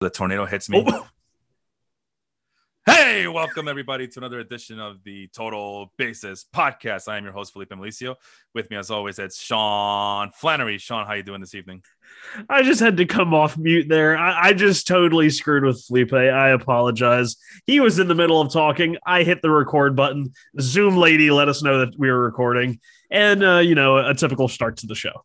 the tornado hits me. Oh. Hey, welcome everybody to another edition of the Total Basis podcast. I am your host Felipe Malicio. With me, as always, it's Sean Flannery. Sean, how you doing this evening? I just had to come off mute there. I, I just totally screwed with Felipe. I apologize. He was in the middle of talking. I hit the record button. Zoom lady let us know that we were recording, and uh, you know, a typical start to the show.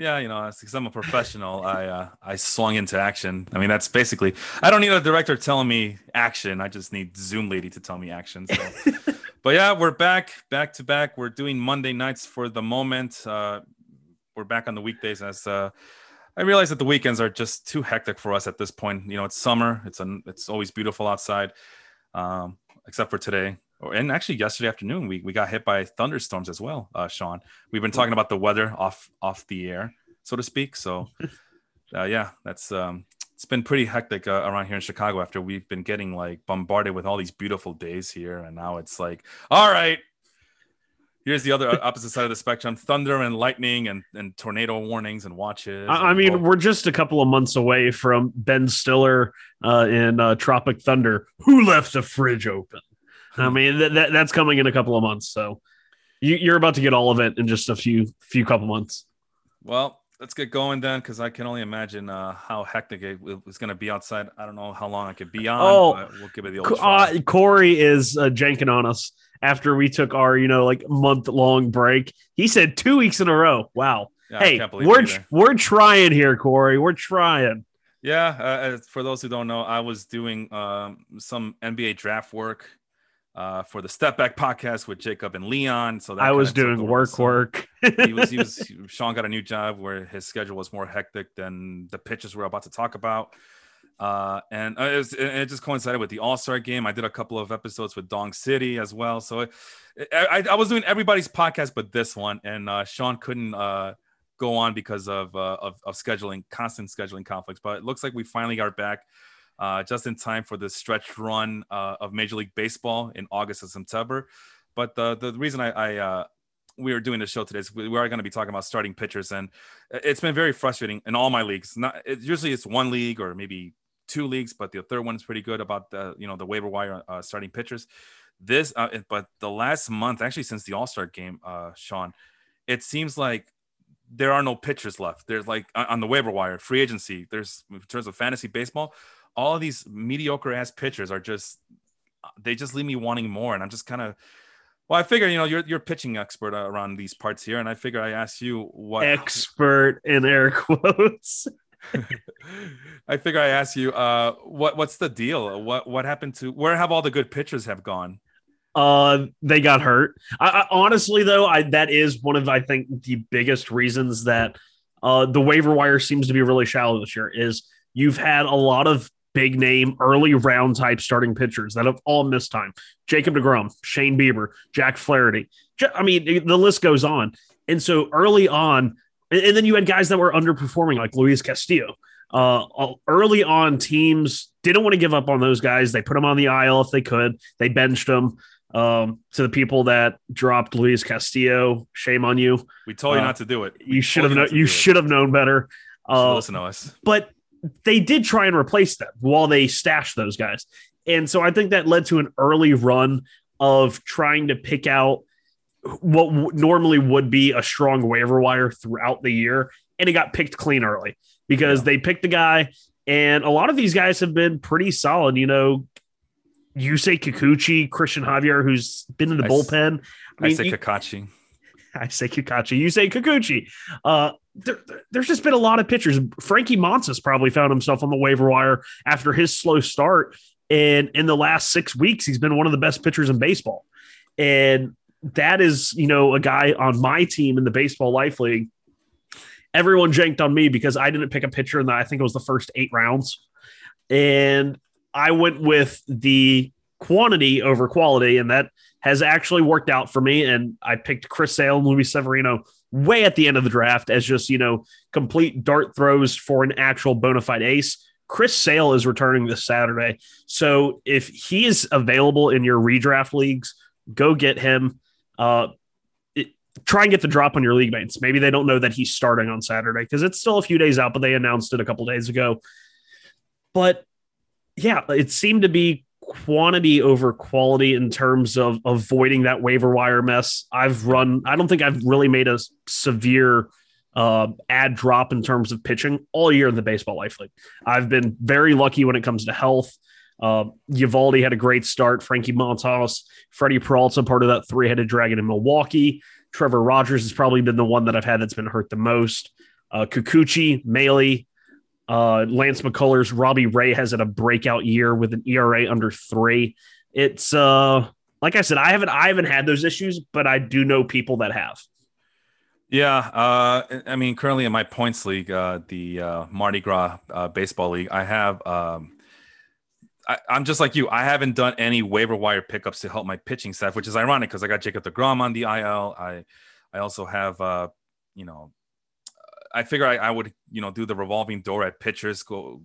Yeah, you know, because I'm a professional, I uh, I swung into action. I mean, that's basically. I don't need a director telling me action. I just need Zoom lady to tell me action. So. but yeah, we're back, back to back. We're doing Monday nights for the moment. Uh, we're back on the weekdays as uh, I realize that the weekends are just too hectic for us at this point. You know, it's summer. It's a, it's always beautiful outside, um, except for today and actually yesterday afternoon we, we got hit by thunderstorms as well uh, sean we've been talking about the weather off off the air so to speak so uh, yeah that's um it's been pretty hectic uh, around here in chicago after we've been getting like bombarded with all these beautiful days here and now it's like all right here's the other opposite side of the spectrum thunder and lightning and, and tornado warnings and watches i, mean we're just a couple of months away from ben stiller uh, in uh, tropic thunder who left the fridge open I mean, that, that, that's coming in a couple of months. So you, are about to get all of it in just a few few couple months. Well, let's get going then, because I can only imagine uh, how hectic it was going to be outside. I don't know how long I could be on. Oh, we'll give it the old. Uh, Corey is uh, janking on us after we took our you know like month long break. He said two weeks in a row. Wow. Yeah, hey, we're we're trying here, Corey. We're trying. Yeah, uh, for those who don't know, I was doing um, some NBA draft work uh, for the Step Back podcast with Jacob and Leon. So I was doing work, so work. he was, he was. Sean got a new job where his schedule was more hectic than the pitches we're about to talk about. Uh, and uh, it, was, it, just coincided with the All Star game. I did a couple of episodes with Dong City as well. So it, I, I, was doing everybody's podcast, but this one, and uh, Sean couldn't uh, go on because of, uh, of, of scheduling, constant scheduling conflicts. But it looks like we finally are back uh, just in time for the stretch run uh, of Major League Baseball in August and September. But the the reason I, I uh, we are doing the show today is we are going to be talking about starting pitchers, and it's been very frustrating in all my leagues. Not it, usually it's one league or maybe two leagues, but the third one is pretty good about the you know the waiver wire uh, starting pitchers. This, uh, but the last month, actually since the All Star game, Sean, it seems like there are no pitchers left. There's like on the waiver wire, free agency. There's in terms of fantasy baseball, all of these mediocre ass pitchers are just they just leave me wanting more, and I'm just kind of. Well, I figure you know you're you're pitching expert around these parts here, and I figure I ask you what expert in air quotes. I figure I ask you, uh, what what's the deal? What what happened to where have all the good pitchers have gone? Uh, they got hurt. I, I, honestly, though, I that is one of I think the biggest reasons that uh the waiver wire seems to be really shallow this year. Is you've had a lot of big name early round type starting pitchers that have all missed time. Jacob DeGrom, Shane Bieber, Jack Flaherty. I mean, the list goes on. And so early on, and then you had guys that were underperforming like Luis Castillo. Uh, early on, teams didn't want to give up on those guys. They put them on the IL if they could. They benched them. Um, to the people that dropped Luis Castillo, shame on you. We told you uh, not to do it. We you should have known. You should have known better. Uh, listen to us. But they did try and replace them while they stashed those guys. And so I think that led to an early run of trying to pick out what w- normally would be a strong waiver wire throughout the year. And it got picked clean early because yeah. they picked the guy. And a lot of these guys have been pretty solid. You know, you say Kikuchi, Cristian Javier, who's been in the I bullpen. S- I, mean, I say you, Kakachi. I say Kakachi. You say Kikuchi. Uh, there, there's just been a lot of pitchers. Frankie Montas probably found himself on the waiver wire after his slow start. And in the last six weeks, he's been one of the best pitchers in baseball. And that is, you know, a guy on my team in the Baseball Life League. Everyone janked on me because I didn't pick a pitcher in the, I think it was the first eight rounds. And I went with the quantity over quality. And that has actually worked out for me. And I picked Chris Sale and Luis Severino way at the end of the draft as just, you know, complete dart throws for an actual bona fide ace. Chris Sale is returning this Saturday. So if he is available in your redraft leagues, go get him. Uh, try and get the drop on your league mates. Maybe they don't know that he's starting on Saturday because it's still a few days out, but they announced it a couple days ago. But yeah, it seemed to be quantity over quality in terms of avoiding that waiver wire mess. I've run, I don't think I've really made a severe uh, ad drop in terms of pitching all year in the Baseball Life League. I've been very lucky when it comes to health. Uh, Eovaldi had a great start. Frankie Montas, Freddie Peralta, part of that three headed dragon in Milwaukee. Trevor Rogers has probably been the one that I've had that's been hurt the most. Uh, Kikuchi, Maile, uh, Lance McCullers, Robbie Ray has had a breakout year with an ERA under three. It's uh, like I said, I haven't I haven't had those issues, but I do know people that have. Yeah, uh, I mean, currently in my points league, uh, the uh, Mardi Gras uh, baseball league, I have. Um, I, am just like you. I haven't done any waiver wire pickups to help my pitching staff, which is ironic because I got Jacob Degrom on the IL. I, I also have, uh, you know, I figure I, I would, you know, do the revolving door at pitchers, go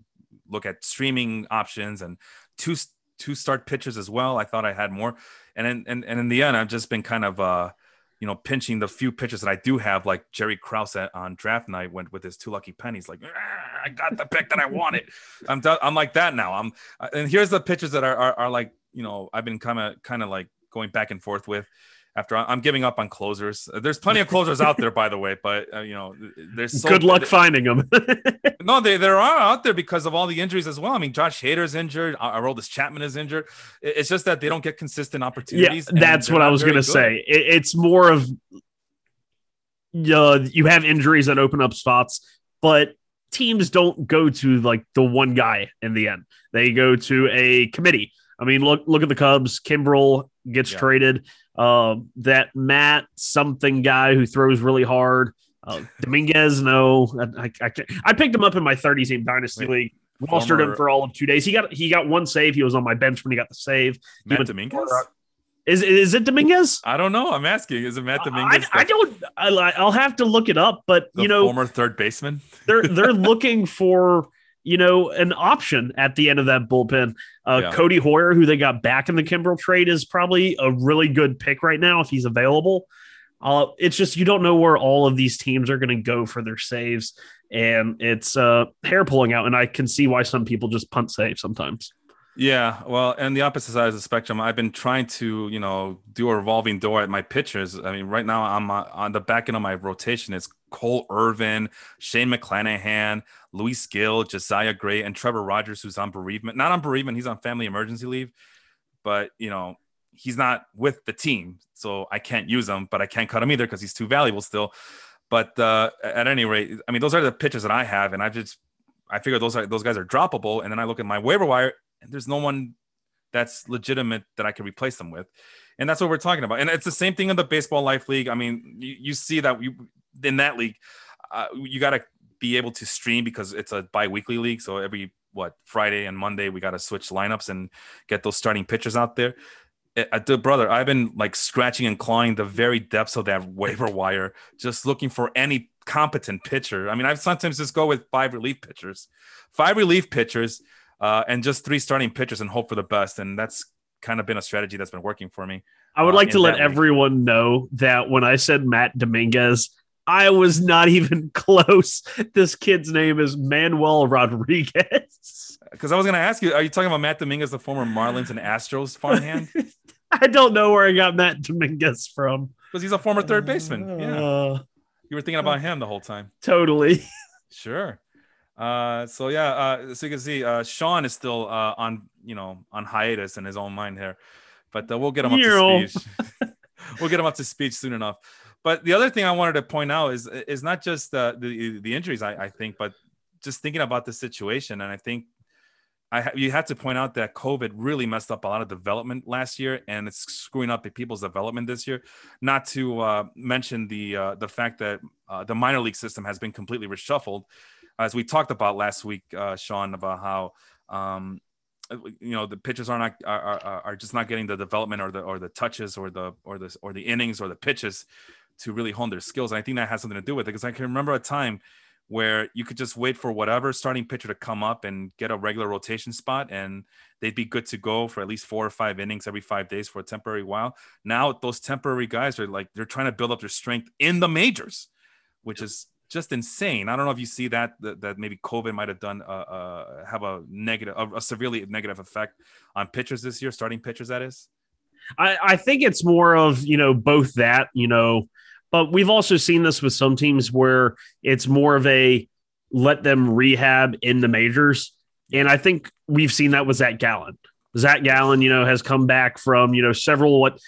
look at streaming options and two two start pitchers as well. I thought I had more, and in, and and in the end, I've just been kind of, uh, you know, pinching the few pitchers that I do have, like Jerry Krause at, on draft night went with his two lucky pennies, like ah, I got the pick that I wanted. I'm I'm like that now. I'm and here's the pitchers that are, are, are like you know I've been kind of kind of like going back and forth with after I'm giving up on closers. Uh, there's plenty of closers out there, by the way, but uh, you know, there's so, good luck they, finding them. no, they there are out there because of all the injuries as well. I mean, Josh Hader's injured, Aroldis Chapman is injured. It's just that they don't get consistent opportunities. Yeah, that's what I was going to say. it's more of uh, you have injuries that open up spots, but teams don't go to like the one guy in the end. They go to a committee. I mean, look look at the Cubs. Kimbrel gets yeah. traded. Uh, that Matt something guy who throws really hard. Uh, Dominguez, no, I, I, I, picked him up in my 30 team dynasty Wait, league. Rostered him for all of two days. He got he got one save. He was on my bench when he got the save. Matt Dominguez. Is is it Dominguez? I don't know. I'm asking. Is it Matt Dominguez? I, I don't. I, will have to look it up. But you know, former third baseman. they're they're looking for you know, an option at the end of that bullpen. Uh, yeah. Codi Heuer, who they got back in the Kimbrel trade, is probably a really good pick right now if he's available. Uh, it's just you don't know where all of these teams are going to go for their saves, and it's uh, hair pulling out. And I can see why some people just punt save sometimes. Yeah, well, and the opposite side of the spectrum, I've been trying to, you know, do a revolving door at my pitchers. I mean, right now I'm uh, on the back end of my rotation. It's Cole Irvin, Shane McClanahan, Luis Gil, Josiah Gray, and Trevor Rogers, who's on bereavement. Not on bereavement, he's on family emergency leave, but you know, he's not with the team, so I can't use him, but I can't cut him either because he's too valuable still. But uh, at any rate, I mean, those are the pitches that I have, and I just I figure those are those guys are droppable, and then I look at my waiver wire and there's no one that's legitimate that I can replace them with. And that's what we're talking about. And it's the same thing in the baseball life league. I mean, you, you see that you in that league, uh, you got to be able to stream because it's a bi-weekly league. So every what Friday and Monday we got to switch lineups and get those starting pitchers out there. At the brother, I've been like scratching and clawing the very depths of that waiver wire, just looking for any competent pitcher. I mean, I sometimes just go with five relief pitchers, five relief pitchers uh, and just three starting pitchers and hope for the best. And that's kind of been a strategy that's been working for me. I would uh, like to let everyone know that when I said Matt Dominguez, I was not even close. This kid's name is Manuel Rodriguez. Because I was going to ask you, are you talking about Matt Dominguez, the former Marlins and Astros farmhand? I don't know where I got Matt Dominguez from. Because he's a former third baseman. Yeah. Uh, you were thinking about him the whole time. Totally. Sure. Uh, so yeah, uh, so you can see uh, Sean is still uh, on you know on hiatus in his own mind here, but uh, we'll get him up to speed. we'll get him up to speed soon enough. But the other thing I wanted to point out is is not just uh, the the injuries I, I think, but just thinking about the situation, and I think I you have to point out that COVID really messed up a lot of development last year, and it's screwing up people's development this year. Not to uh, mention the uh, the fact that uh, the minor league system has been completely reshuffled. As we talked about last week, uh, Sean, about how um, you know the pitchers are not are, are, are just not getting the development or the or the touches or the or the or the innings or the pitches to really hone their skills. And I think that has something to do with it because I can remember a time where you could just wait for whatever starting pitcher to come up and get a regular rotation spot and they'd be good to go for at least four or five innings every five days for a temporary while. Now those temporary guys are like they're trying to build up their strength in the majors, which is just insane. I don't know if you see that that, that maybe COVID might have done uh, uh, have a negative, a, a, severely negative effect on pitchers this year, starting pitchers. That is. I, I think it's more of you know both that you know, but we've also seen this with some teams where it's more of a let them rehab in the majors, and I think we've seen that with Zach Gallen. Zach Gallen, you know, has come back from you know several what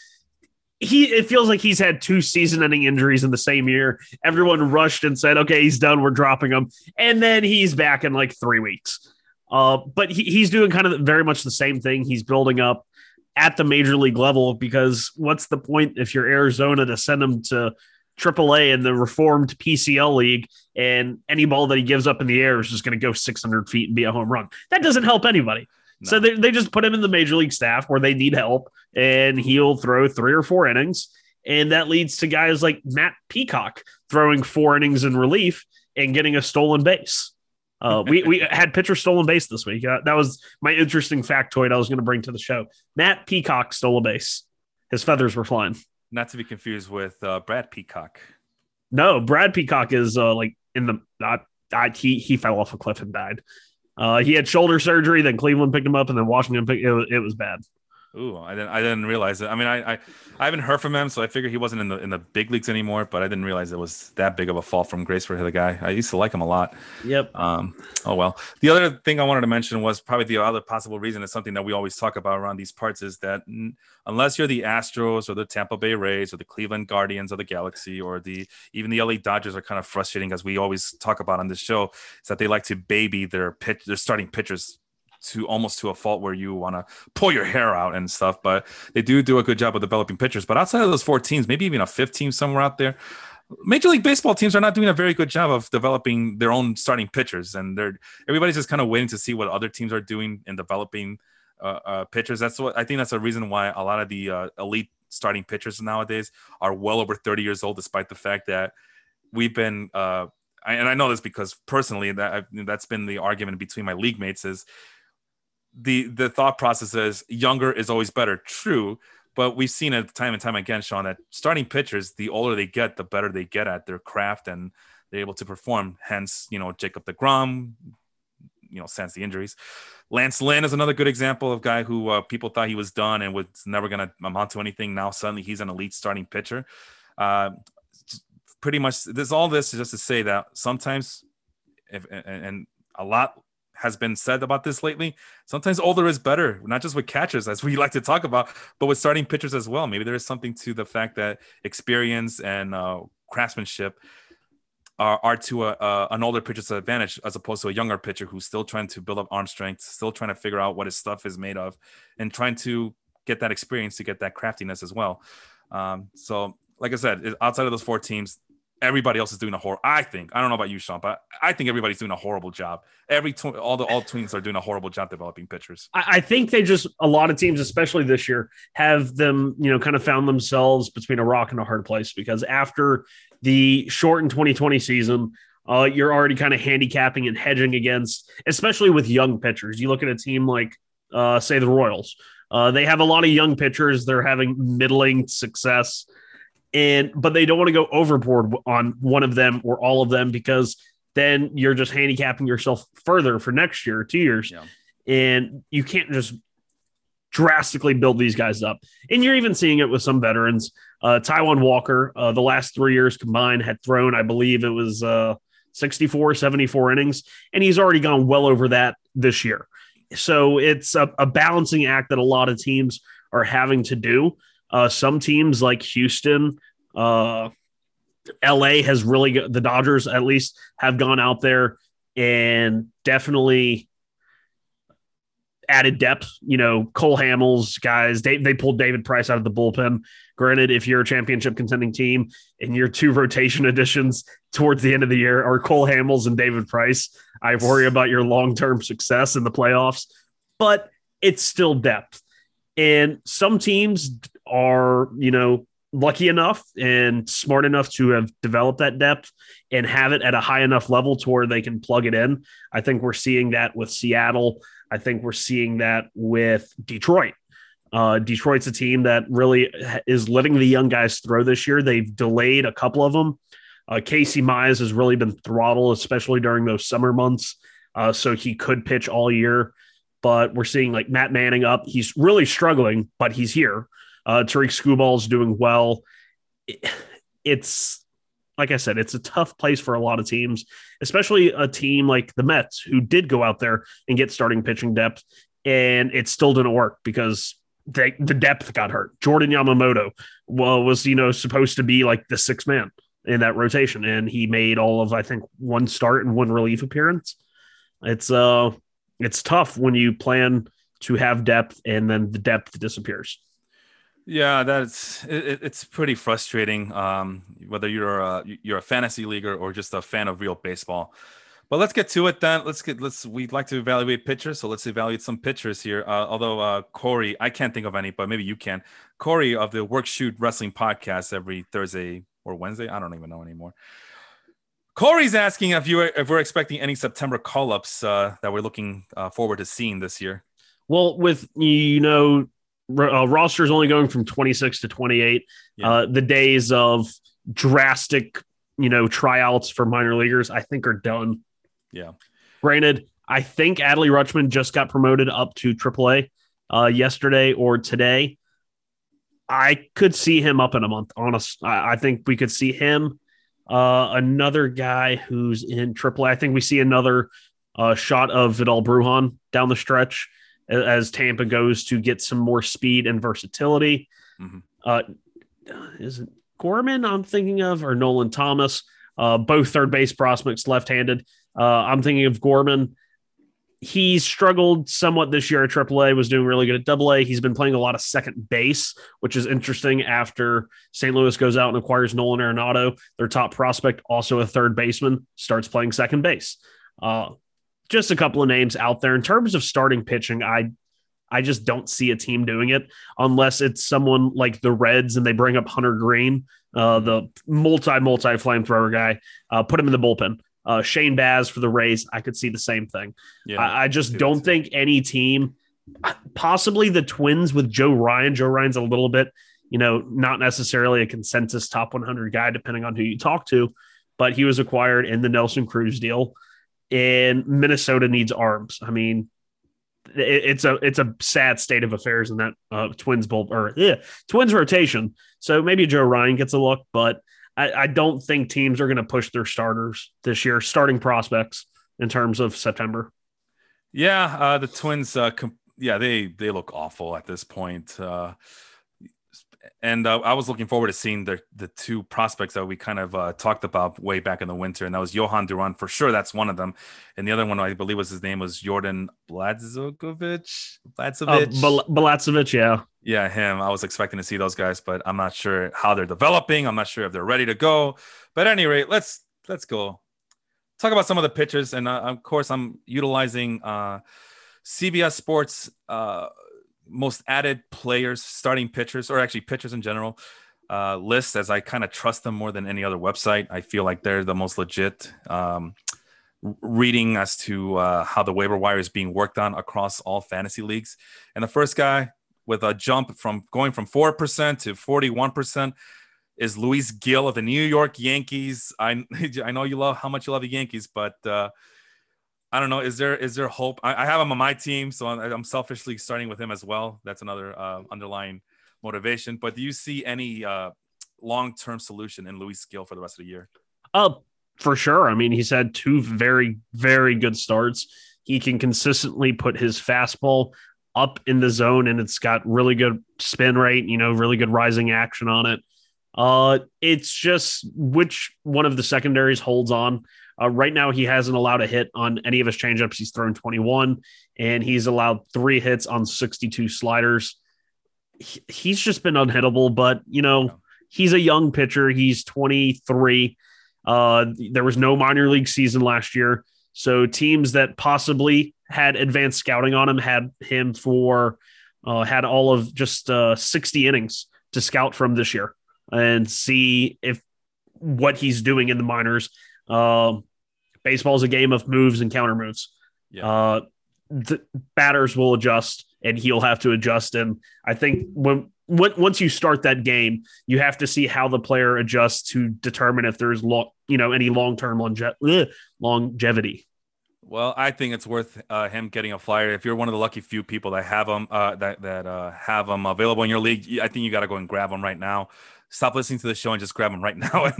he it feels like he's had two season-ending injuries in the same year. Everyone rushed and said, "Okay, he's done. We're dropping him," and then he's back in like three weeks. Uh, but he, he's doing kind of very much the same thing. He's building up at the major league level because what's the point if you're Arizona to send him to AAA in the reformed PCL league and any ball that he gives up in the air is just going to go 600 feet and be a home run? That doesn't help anybody. No. So they, they just put him in the major league staff where they need help and he'll throw three or four innings. And that leads to guys like Matt Peacock throwing four innings in relief and getting a stolen base. Uh, we, we had pitcher stolen base this week. Uh, that was my interesting factoid I was going to bring to the show. Matt Peacock stole a base. His feathers were flying. Not to be confused with uh, Brad Peacock. No, Brad Peacock is uh, like in the. Uh, he he fell off a cliff and died. Uh, he had shoulder surgery. Then Cleveland picked him up, and then Washington picked. It, it was bad. Ooh, I didn't. I didn't realize it. I mean, I, I, I haven't heard from him, so I figured he wasn't in the in the big leagues anymore. But I didn't realize it was that big of a fall from grace for the guy. I used to like him a lot. Yep. Um. Oh well. The other thing I wanted to mention was probably the other possible reason is something that we always talk about around these parts is that unless you're the Astros or the Tampa Bay Rays or the Cleveland Guardians or the Galaxy or the even the LA Dodgers are kind of frustrating as we always talk about on this show is that they like to baby their pitch their starting pitchers to almost to a fault where you want to pull your hair out and stuff. But they do do a good job of developing pitchers. But outside of those four teams, maybe even a fifth team somewhere out there, Major League Baseball teams are not doing a very good job of developing their own starting pitchers, and they're everybody's just kind of waiting to see what other teams are doing in developing uh, uh, pitchers. That's what I think. That's a reason why a lot of the uh, elite starting pitchers nowadays are well over 30 years old, despite the fact that we've been. Uh, and I know this because personally, that that's been the argument between my league mates is the the thought process is younger is always better. True, but we've seen it time and time again, Sean, that starting pitchers, the older they get, the better they get at their craft and they're able to perform. Hence, you know, Jacob DeGrom, you know, since the injuries. Lance Lynn is another good example of guy who uh, people thought he was done and was never going to amount to anything. Now suddenly he's an elite starting pitcher. Uh, pretty much, there's all this is just to say that sometimes, if and a lot has been said about this lately. Sometimes older is better, not just with catchers, as we like to talk about, but with starting pitchers as well. Maybe there is something to the fact that experience and uh, craftsmanship are, are to a, an older pitcher's advantage as opposed to a younger pitcher who's still trying to build up arm strength, still trying to figure out what his stuff is made of, and trying to get that experience to get that craftiness as well. Um, so, like I said, outside of those four teams, everybody else is doing a horror. I think I don't know about you, Sean, but I think everybody's doing a horrible job. Every tw- all the all twins are doing a horrible job developing pitchers. I, I, think they just a lot of teams, especially this year, have them you know kind of found themselves between a rock and a hard place because after the shortened 2020 season. Uh, you're already kind of handicapping and hedging against, especially with young pitchers. You look at a team like, uh, say, the Royals. Uh, they have a lot of young pitchers. They're having middling success and but they don't want to go overboard on one of them or all of them because then you're just handicapping yourself further for next year or two years. Yeah. and you can't just drastically build these guys up. And you're even seeing it with some veterans. Uh, taijuan walker uh, the last three years combined had thrown i believe it was uh, 64 74 innings and he's already gone well over that this year. So it's a, a balancing act that a lot of teams are having to do uh, some teams like Houston, uh, LA has really the Dodgers at least have gone out there and definitely added depth. You know, Cole Hamels guys, they, they pulled David Price out of the bullpen. Granted, if you're a championship contending team and your two rotation additions towards the end of the year are Cole Hamels and David Price, I worry about your long term success in the playoffs. But it's still depth. And some teams are, you know, lucky enough and smart enough to have developed that depth and have it at a high enough level to where they can plug it in. I think we're seeing that with Seattle. I think we're seeing that with Detroit. Uh, Detroit's a team that really is letting the young guys throw this year. They've delayed a couple of them Uh, Casey Mize has really been throttled, especially during those summer months. Uh, so he could pitch all year, but we're seeing like Matt Manning up. He's really struggling, but he's here. Uh, Tarik Skubal is doing well. It's like I said, it's a tough place for a lot of teams, especially a team like the Mets who did go out there and get starting pitching depth, and it still didn't work because they, the depth got hurt. Jordan Yamamoto well, was you know supposed to be like the sixth man in that rotation, and he made all of I think one start and one relief appearance. It's uh, it's tough when you plan to have depth and then the depth disappears. Yeah, that's it, it's pretty frustrating. Um, whether you're a you're a fantasy leaguer or just a fan of real baseball. But let's get to it then. Let's get let's we'd like to evaluate pitchers, so let's evaluate some pitchers here. Uh, although uh, Corey, I can't think of any, but maybe you can. Corey of the Work Shoot Wrestling podcast every Thursday or Wednesday. I don't even know anymore. Corey's asking if you if we're expecting any September call ups uh, that we're looking uh, forward to seeing this year. Well, with you know uh, roster is only going from 26 to 28. Yeah. Uh, the days of drastic, you know, tryouts for minor leaguers, I think, are done. Yeah. Granted, I think Adley Rutschman just got promoted up to AAA uh, yesterday or today. I could see him up in a month. Honest, I, I think we could see him. Uh, another guy who's in AAA. I think we see another uh, shot of Vidal Brujan down the stretch as Tampa goes to get some more speed and versatility. Mm-hmm. Uh, is it Gorman I'm thinking of or Nolan Thomas? Uh, both third base prospects, left handed. Uh, I'm thinking of Gorman. He struggled somewhat this year at AAA, was doing really good at AA. He's been playing a lot of second base, which is interesting after St. Louis goes out and acquires Nolan Arenado. Their top prospect, also a third baseman, starts playing second base. Uh, just a couple of names out there in terms of starting pitching. I I just don't see a team doing it unless it's someone like the Reds and they bring up Hunter Greene, uh, the multi multi flamethrower guy, uh, put him in the bullpen. Uh, Shane Baz for the Rays, I could see the same thing. Yeah, I, I just don't think any team, possibly the Twins with Joe Ryan. Joe Ryan's a little bit, you know, not necessarily a consensus top 100 guy, depending on who you talk to, but he was acquired in the Nelson Cruz deal and Minnesota needs arms. I mean, it's a it's a sad state of affairs in that uh, Twins bowl or yeah, Twins rotation. So maybe Joe Ryan gets a look, but I, I don't think teams are going to push their starters this year, starting prospects in terms of September. Yeah, uh, the Twins. Uh, yeah, they they look awful at this point. Uh, and uh, I was looking forward to seeing the the two prospects that we kind of uh, talked about way back in the winter, and that was Jhoan Duran for sure. That's one of them, and the other one I believe was his name was Jordan Balazovic. Balazovic. Uh, Balazovic, yeah, yeah, him. I was expecting to see those guys, but I'm not sure how they're developing. I'm not sure if they're ready to go. But at any rate, let's let's go talk about some of the pitchers, and uh, of course, I'm utilizing uh, CBS Sports uh, most added players, starting pitchers, or actually pitchers in general, uh, lists as I kind of trust them more than any other website. I feel like they're the most legit. Um, reading as to uh, how the waiver wire is being worked on across all fantasy leagues. And the first guy with a jump from going from 4% to 41% is Luis Gil of the New York Yankees. I, I know you love how much you love the Yankees, but uh, I don't know. Is there is there hope? I, I have him on my team, so I'm, I'm, selfishly starting with him as well. That's another uh, underlying motivation. But do you see any uh, long term solution in Luis Gil for the rest of the year? Uh, for sure. I mean, he's had two very very good starts. He can consistently put his fastball up in the zone, and it's got really good spin rate. You know, really good rising action on it. Uh, it's just which one of the secondaries holds on. Uh, right now, he hasn't allowed a hit on any of his changeups. He's thrown 21, and he's allowed three hits on 62 sliders. He, he's just been unhittable, but you know, he's a young pitcher. He's 23. Uh, there was no minor league season last year. So teams that possibly had advanced scouting on him had him for uh, had all of just uh, 60 innings to scout from this year and see if what he's doing in the minors. Um, baseball is a game of moves and counter moves. Yeah. Uh, the batters will adjust and he'll have to adjust. And I think when once you start that game, you have to see how the player adjusts to determine if there's long, you know, any long term longe- longevity. Well, I think it's worth uh, him getting a flyer. If you're one of the lucky few people that have them, uh, that that uh, have them available in your league, I think you got to go and grab them right now. Stop listening to the show and just grab him right now.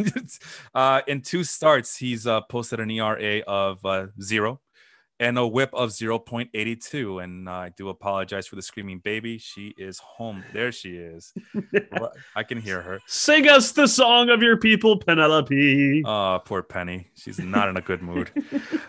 uh, in two starts, he's uh, posted an ERA of uh, zero and a whip of 0.82 and uh, i do apologize for the screaming baby. She is home. There she is. I can hear her. Sing us the song of your people penelope. Oh poor penny. She's not in a good mood.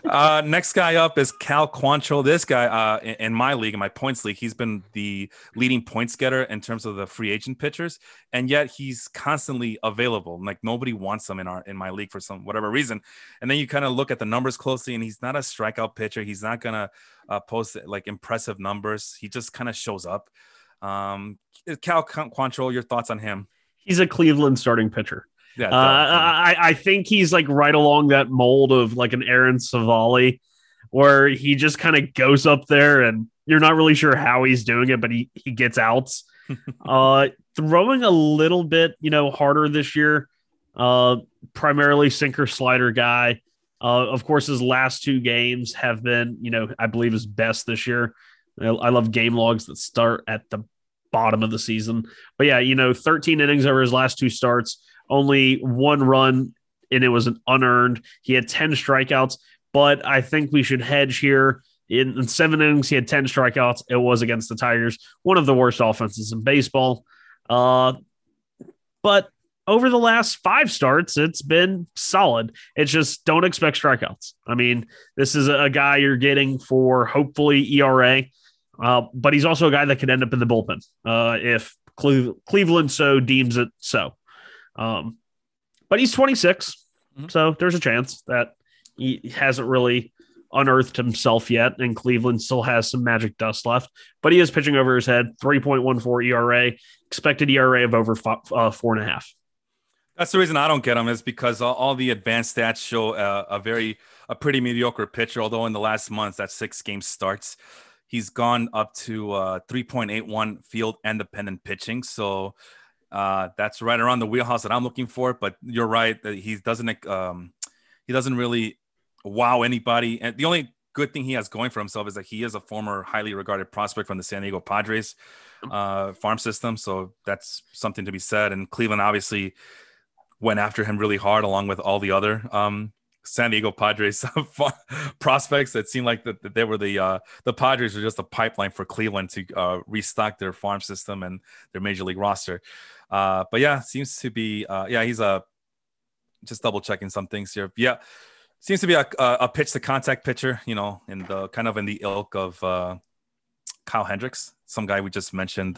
Uh, next guy up is cal quantrill. This guy uh, in, in, my league in my points league he's been the leading points getter in terms of the free agent pitchers and yet he's constantly available. Like nobody wants him in our in my league for some whatever reason. And then you kind of look at the numbers closely and he's not a strikeout pitcher He's not gonna uh, post like impressive numbers. He just kind of shows up. Um, Cal Quantrill, your thoughts on him? He's a Cleveland starting pitcher. Yeah, uh, I, I think he's like right along that mold of like an Aaron Civale, where he just kind of goes up there and you're not really sure how he's doing it, but he he gets outs. uh, throwing a little bit, you know, harder this year. Uh, primarily sinker slider guy. Uh, of course, his last two games have been, you know, I believe his best this year. I love game logs that start at the bottom of the season. But yeah, you know, 13 innings over his last two starts, only one run, and it was an unearned. He had 10 strikeouts, but I think we should hedge here. In, in seven innings, he had 10 strikeouts. It was against the Tigers, one of the worst offenses in baseball. Uh, but over the last five starts, it's been solid. It's just don't expect strikeouts. I mean, this is a guy you're getting for hopefully ERA, uh, but he's also a guy that could end up in the bullpen uh, if Cle- Cleveland so deems it so. Um, but he's 26, mm-hmm. so there's a chance that he hasn't really unearthed himself yet, and Cleveland still has some magic dust left. But he is pitching over his head, 3.14 ERA, expected ERA of over five, uh, four and a half. That's the reason I don't get him is because all, all the advanced stats show uh, a very a pretty mediocre pitcher. Although in the last month, that six game starts, he's gone up to uh, 3.81 field independent pitching. So uh, that's right around the wheelhouse that I'm looking for. But you're right that he doesn't um, he doesn't really wow anybody. And the only good thing he has going for himself is that he is a former highly regarded prospect from the San Diego Padres uh, farm system. So that's something to be said. And Cleveland obviously went after him really hard, along with all the other um, San Diego Padres prospects that seemed like that they were the uh, the Padres were just a pipeline for Cleveland to uh, restock their farm system and their major league roster. Uh, but yeah, seems to be uh, yeah he's a uh, just double checking some things here. Yeah, seems to be a, a pitch to contact pitcher. You know, in the kind of in the ilk of uh, Kyle Hendricks, some guy we just mentioned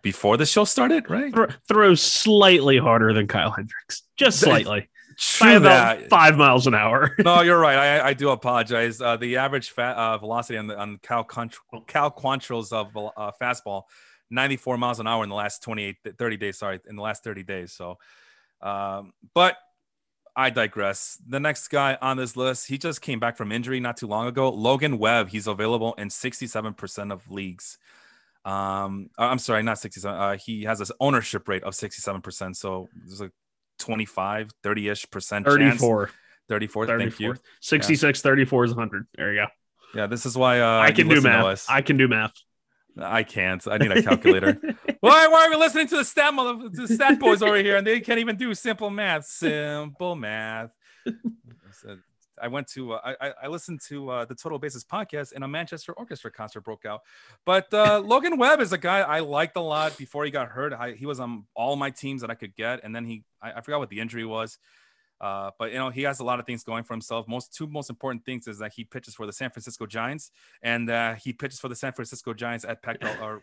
before the show started, right? Th- throws slightly harder than Kyle Hendricks, just slightly. True that. five miles an hour. no, you're right. I, I do apologize. Uh, the average fat, uh, velocity on the on Cal Cal Quantrill's of uh, fastball, 94 miles an hour in the last 28 30 days. Sorry, in the last 30 days. So, um, but I digress. The next guy on this list, he just came back from injury not too long ago. Logan Webb. He's available in 67% of leagues. Um, uh, I'm sorry, not 67. Uh, he has an ownership rate of 67%. So there's like 25, 30 ish percent. 34. 34. 34. Thank you. 66, yeah. 34 is 100. There you go. Yeah, this is why uh, I can do math. I can do math. I can't. I need a calculator. why, why are we listening to the stat mother, the stat boys over here and they can't even do simple math? Simple math. I went to uh, I I listened to uh, the Total Basis podcast and a Manchester Orchestra concert broke out. But uh, Logan Webb is a guy I liked a lot before he got hurt. I, he was on all my teams that I could get, and then he I, I forgot what the injury was. Uh, but you know he has a lot of things going for himself. Most two most important things is that he pitches for the San Francisco Giants, and uh, he pitches for the San Francisco Giants at Petco or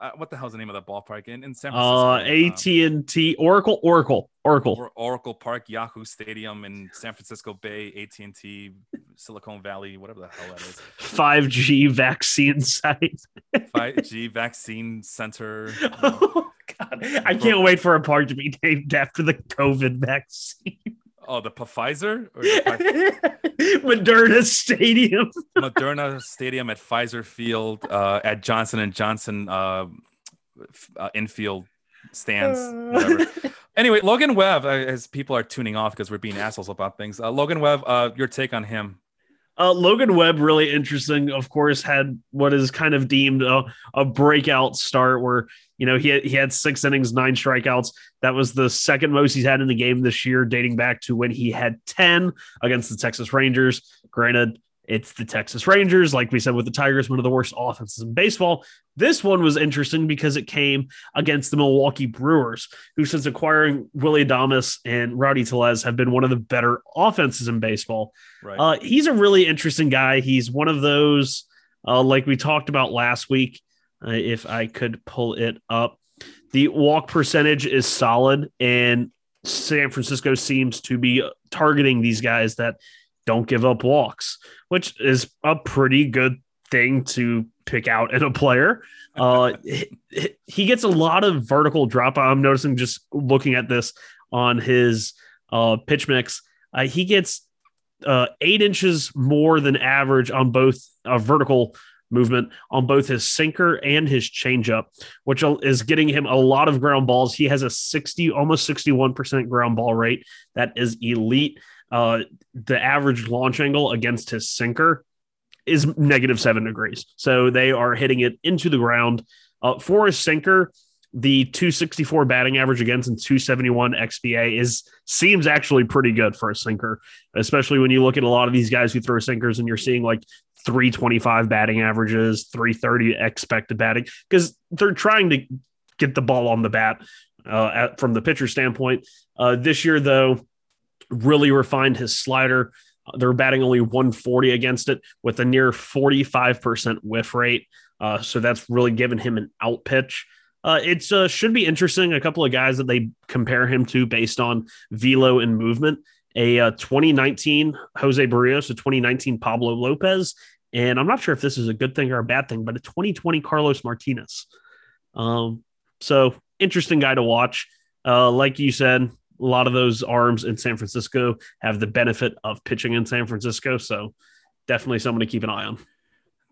uh, what the hell's the name of that ballpark in, in San Francisco? Uh, AT and T Oracle Oracle Oracle or, Oracle Park Yahoo Stadium in San Francisco Bay AT and T Silicon Valley whatever the hell that is. Five G vaccine site. Five G vaccine center. Oh God! I can't wait for a park to be named after the COVID vaccine. Oh, the Pfizer? Moderna Stadium. Moderna Stadium at Pfizer Field uh, at Johnson and Johnson uh, uh, infield stands. Whatever. anyway, Logan Webb, uh, as people are tuning off because we're being assholes about things. Uh, Logan Webb, uh, your take on him? Uh, Logan Webb, really interesting. Of course, had what is kind of deemed a, a breakout start where you know he had, he had six innings, nine strikeouts. That was the second most he's had in the game this year, dating back to when he had ten against the Texas Rangers. Granted, it's the Texas Rangers. Like we said with the Tigers, one of the worst offenses in baseball. This one was interesting because it came against the Milwaukee Brewers, who, since acquiring Willie Adames and Rowdy Tellez, have been one of the better offenses in baseball. Right. Uh, he's a really interesting guy. He's one of those, uh, like we talked about last week. Uh, if I could pull it up, the walk percentage is solid, and San Francisco seems to be targeting these guys that don't give up walks, which is a pretty good thing to pick out in a player. Uh, he gets a lot of vertical drop. I'm noticing just looking at this on his uh, pitch mix. Uh, he gets uh, eight inches more than average on both uh, vertical movement on both his sinker and his changeup, which is getting him a lot of ground balls. He has a 60, almost 61% ground ball rate. That is elite. Uh, the average launch angle against his sinker is negative seven degrees. So they are hitting it into the ground. Uh, for a sinker, the 264 batting average against and 271 XBA is seems actually pretty good for a sinker, especially when you look at a lot of these guys who throw sinkers and you're seeing like 325 batting averages, 330 expected batting because they're trying to get the ball on the bat uh, at, from the pitcher standpoint. Uh, this year, though, really refined his slider. They're batting only 140 against it with a near 45% whiff rate. Uh, so that's really given him an out pitch. Uh, it uh, should be interesting. A couple of guys that they compare him to based on velo and movement. A uh, 2019 Jose Berrios, a 2019 Pablo Lopez, and I'm not sure if this is a good thing or a bad thing, but a 2020 Carlos Martinez. Um, so interesting guy to watch. Uh, like you said, a lot of those arms in San Francisco have the benefit of pitching in San Francisco. So definitely someone to keep an eye on.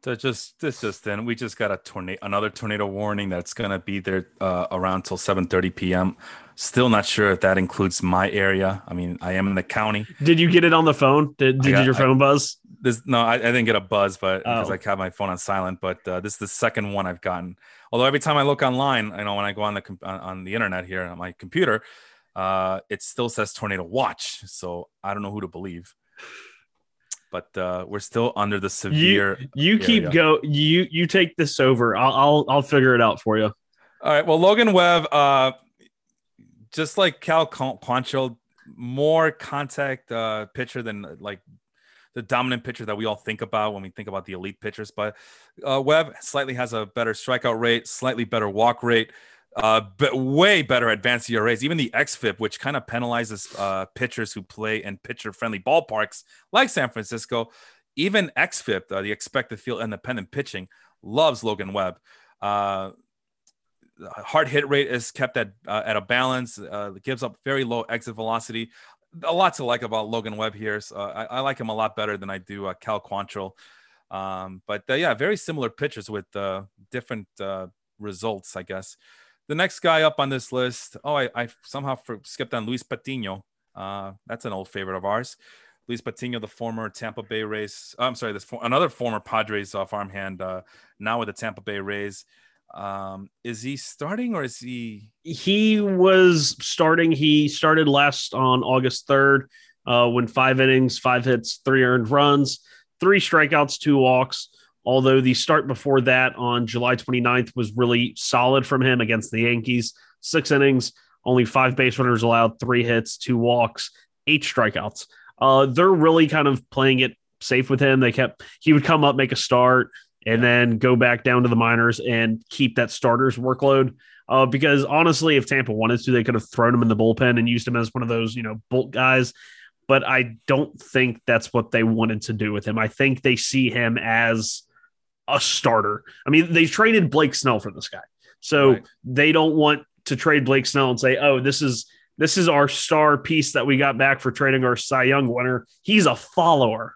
So just this just then we just got a tornado another tornado warning that's gonna be there uh, around till 7:30 p.m. Still not sure if that includes my area. I mean, I am in the county. Did you get it on the phone? Did, did got, your phone I, buzz? This no, I, I, didn't get a buzz, but oh. because I have my phone on silent. But uh, this is the second one I've gotten. Although every time I look online, I know when I go on the on the internet here on my computer, uh, it still says tornado watch. So I don't know who to believe. But uh, we're still under the severe. You, you keep go. You you take this over. I'll, I'll I'll figure it out for you. All right. Well, Logan Webb, uh, just like Cal Quantrill, more contact uh, pitcher than like the dominant pitcher that we all think about when we think about the elite pitchers. But uh, Webb slightly has a better strikeout rate, slightly better walk rate uh, but way better advanced ERAs. Even the xFIP, which kind of penalizes uh, pitchers who play in pitcher-friendly ballparks like San Francisco, even xFIP, uh, the expected field independent pitching, loves Logan Webb. Uh, hard hit rate is kept at uh, at a balance. Uh, gives up very low exit velocity. A lot to like about Logan Webb here. So I, I, like him a lot better than I do uh, Cal Quantrill. Um, but uh, yeah, very similar pitchers with uh, different uh, results, I guess. The next guy up on this list, oh, I, I somehow skipped on Luis Patino. Uh, that's an old favorite of ours. Luis Patino, the former Tampa Bay Rays. I'm sorry, this for, another former Padres uh, farmhand, uh, now with the Tampa Bay Rays. Um, is he starting or is he? He was starting. He started last on August 3rd, uh, when five innings, five hits, three earned runs, three strikeouts, two walks although the start before that on July 29th was really solid from him against the Yankees. Six innings, only five base runners allowed, three hits, two walks, eight strikeouts. Uh, they're really kind of playing it safe with him. They kept, he would come up, make a start, and then go back down to the minors and keep that starter's workload. Uh, because honestly, if Tampa wanted to, they could have thrown him in the bullpen and used him as one of those, you know, bolt guys. But I don't think that's what they wanted to do with him. I think they see him as a starter. I mean, they traded Blake Snell for this guy. So right. they don't want to trade Blake Snell and say, "Oh, this is this is our star piece that we got back for trading our Cy Young winner." He's a follower.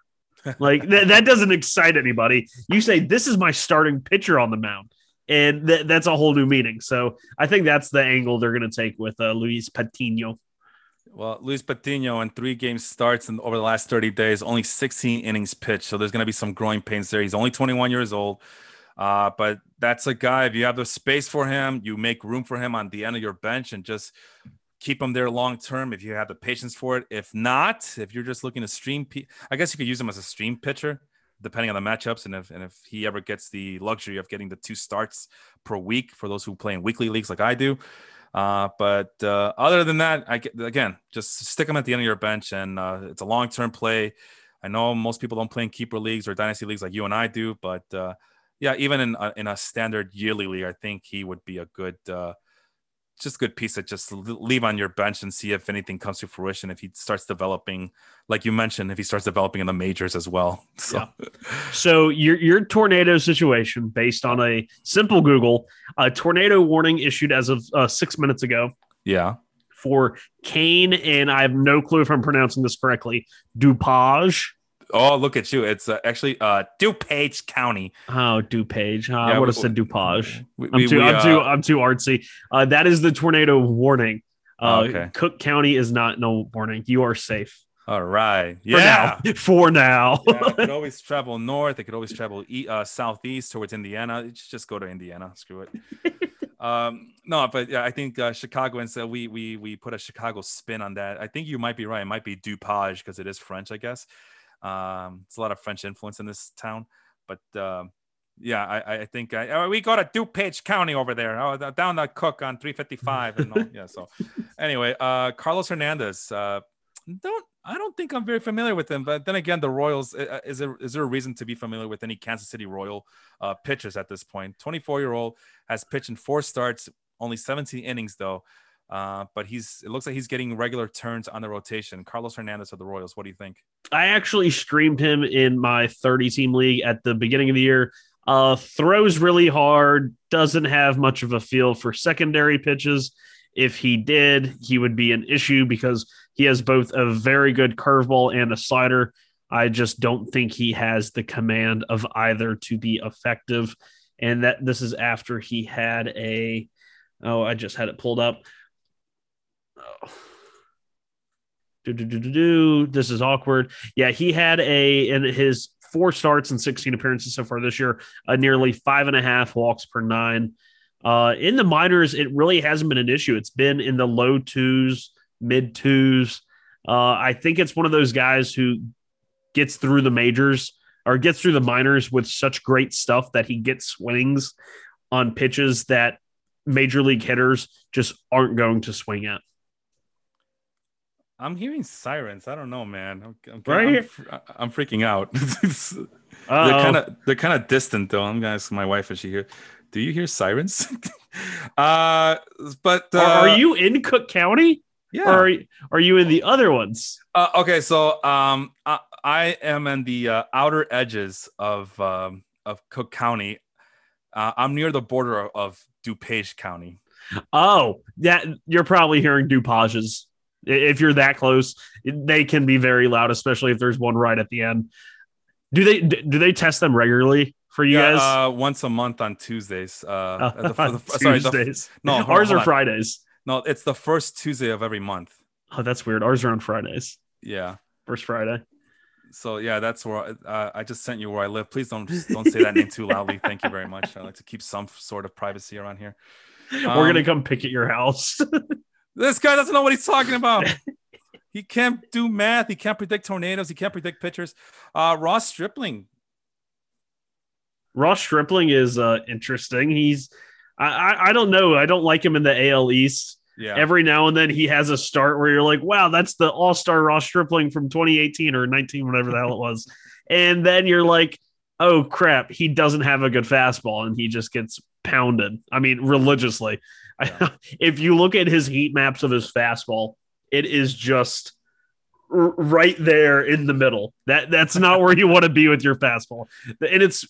Like that, that doesn't excite anybody. You say, "This is my starting pitcher on the mound." and th- that's a whole new meaning. So I think that's the angle they're going to take with uh, Luis Patino. Well, Luis Patino in three game starts and over the last 30 days, only 16 innings pitched. So there's going to be some growing pains there. He's only 21 years old. Uh, but that's a guy, if you have the space for him, you make room for him on the end of your bench and just keep them there long term if you have the patience for it. If not, if you're just looking to stream, I guess you could use him as a stream pitcher depending on the matchups and if and if he ever gets the luxury of getting the two starts per week for those who play in weekly leagues like I do. Uh, but uh, other than that, I again just stick him at the end of your bench, and uh, it's a long term play. I know most people don't play in keeper leagues or dynasty leagues like you and I do, but uh, yeah, even in a, in a standard yearly league, I think he would be a good uh, just a good piece to just leave on your bench and see if anything comes to fruition. If he starts developing, like you mentioned, if he starts developing in the majors as well. So, yeah. so your your tornado situation, based on a simple Google, a tornado warning issued as of uh, six minutes ago. Yeah. For Kane, and I have no clue if I'm pronouncing this correctly. Dupage. Oh, look at you! It's uh, actually uh, DuPage County. Oh, DuPage. Yeah, I would have said DuPage. We, I'm, too, we, I'm too, uh, I'm too artsy. Uh, that is the tornado warning. Uh, okay. Cook County is not no warning. You are safe. All right. Yeah. For now. For now. yeah, it could always travel north. It could always travel e- uh, southeast towards Indiana. Just go to Indiana. Screw it. um, no, but yeah, I think uh, Chicagoans. so we we we put a Chicago spin on that. I think you might be right. It might be Dupage because it is French, I guess. Um, it's a lot of French influence in this town, but uh, yeah, I, I think I, oh, we go to DuPage County over there. Oh, down the Cook on 355. And all, yeah, so anyway, uh, Carlos Hernandez. Uh, don't I don't think I'm very familiar with him, but then again, the Royals uh, uh, is there is there a reason to be familiar with any Kansas City Royal uh, pitchers at this point? 24 year old has pitched in four starts, only 17 innings though. Uh, but he's it looks like he's getting regular turns on the rotation. Carlos Hernandez of the Royals. What do you think? I actually streamed him in my 30 team league at the beginning of the year. Uh, throws really hard, doesn't have much of a feel for secondary pitches. If he did, he would be an issue because he has both a very good curveball and a slider. I just don't think he has the command of either to be effective. And that this is after he had a, oh, I just had it pulled up do, do, do, do, do. This is awkward. Yeah, he had a in his four starts and 16 appearances so far this year, a nearly five and a half walks per nine. Uh, in the minors, it really hasn't been an issue. It's been in the low twos, mid twos. Uh, I think it's one of those guys who gets through the majors or gets through the minors with such great stuff that he gets swings on pitches that major league hitters just aren't going to swing at. I'm hearing sirens. I don't know, man. I'm, I'm right I'm, I'm, freaking out. they're kind of they're kind of distant though. I'm gonna ask my wife if she hear. Do you hear sirens? uh, but uh, are, are, you in Cook County? Yeah. Or are, are you in the other ones? Uh, okay, so um, I, I am in the uh, outer edges of um, of Cook County. Uh, I'm near the border of DuPage County. Oh, that you're probably hearing DuPages. If you're that close, they can be very loud, especially if there's one right at the end. Do they do they test them regularly for you yeah, guys? Uh, once a month on Tuesdays. Uh, the, the, the, sorry, Tuesdays. no, ours are Fridays. No, it's the first Tuesday of every month. Oh, that's weird. Ours are on Fridays. Yeah, first Friday. So yeah, that's where uh, I just sent you where I live. Please don't don't say that name too loudly. Thank you very much. I like to keep some sort of privacy around here. Um, We're gonna um, come pick at your house. This guy doesn't know what he's talking about. he can't do math. He can't predict tornadoes. He can't predict pitchers. Uh, Ross Stripling. Ross Stripling is uh, interesting. He's, I, I, I don't know. I don't like him in the AL East. Yeah. Every now and then he has a start where you're like, wow, that's the all star Ross Stripling from 2018 or 19, whatever the hell it was. And then you're like, oh crap, he doesn't have a good fastball and he just gets pounded. I mean, religiously. Yeah. if you look at his heat maps of his fastball, it is just r- right there in the middle. That that's not where you want to be with your fastball. And it's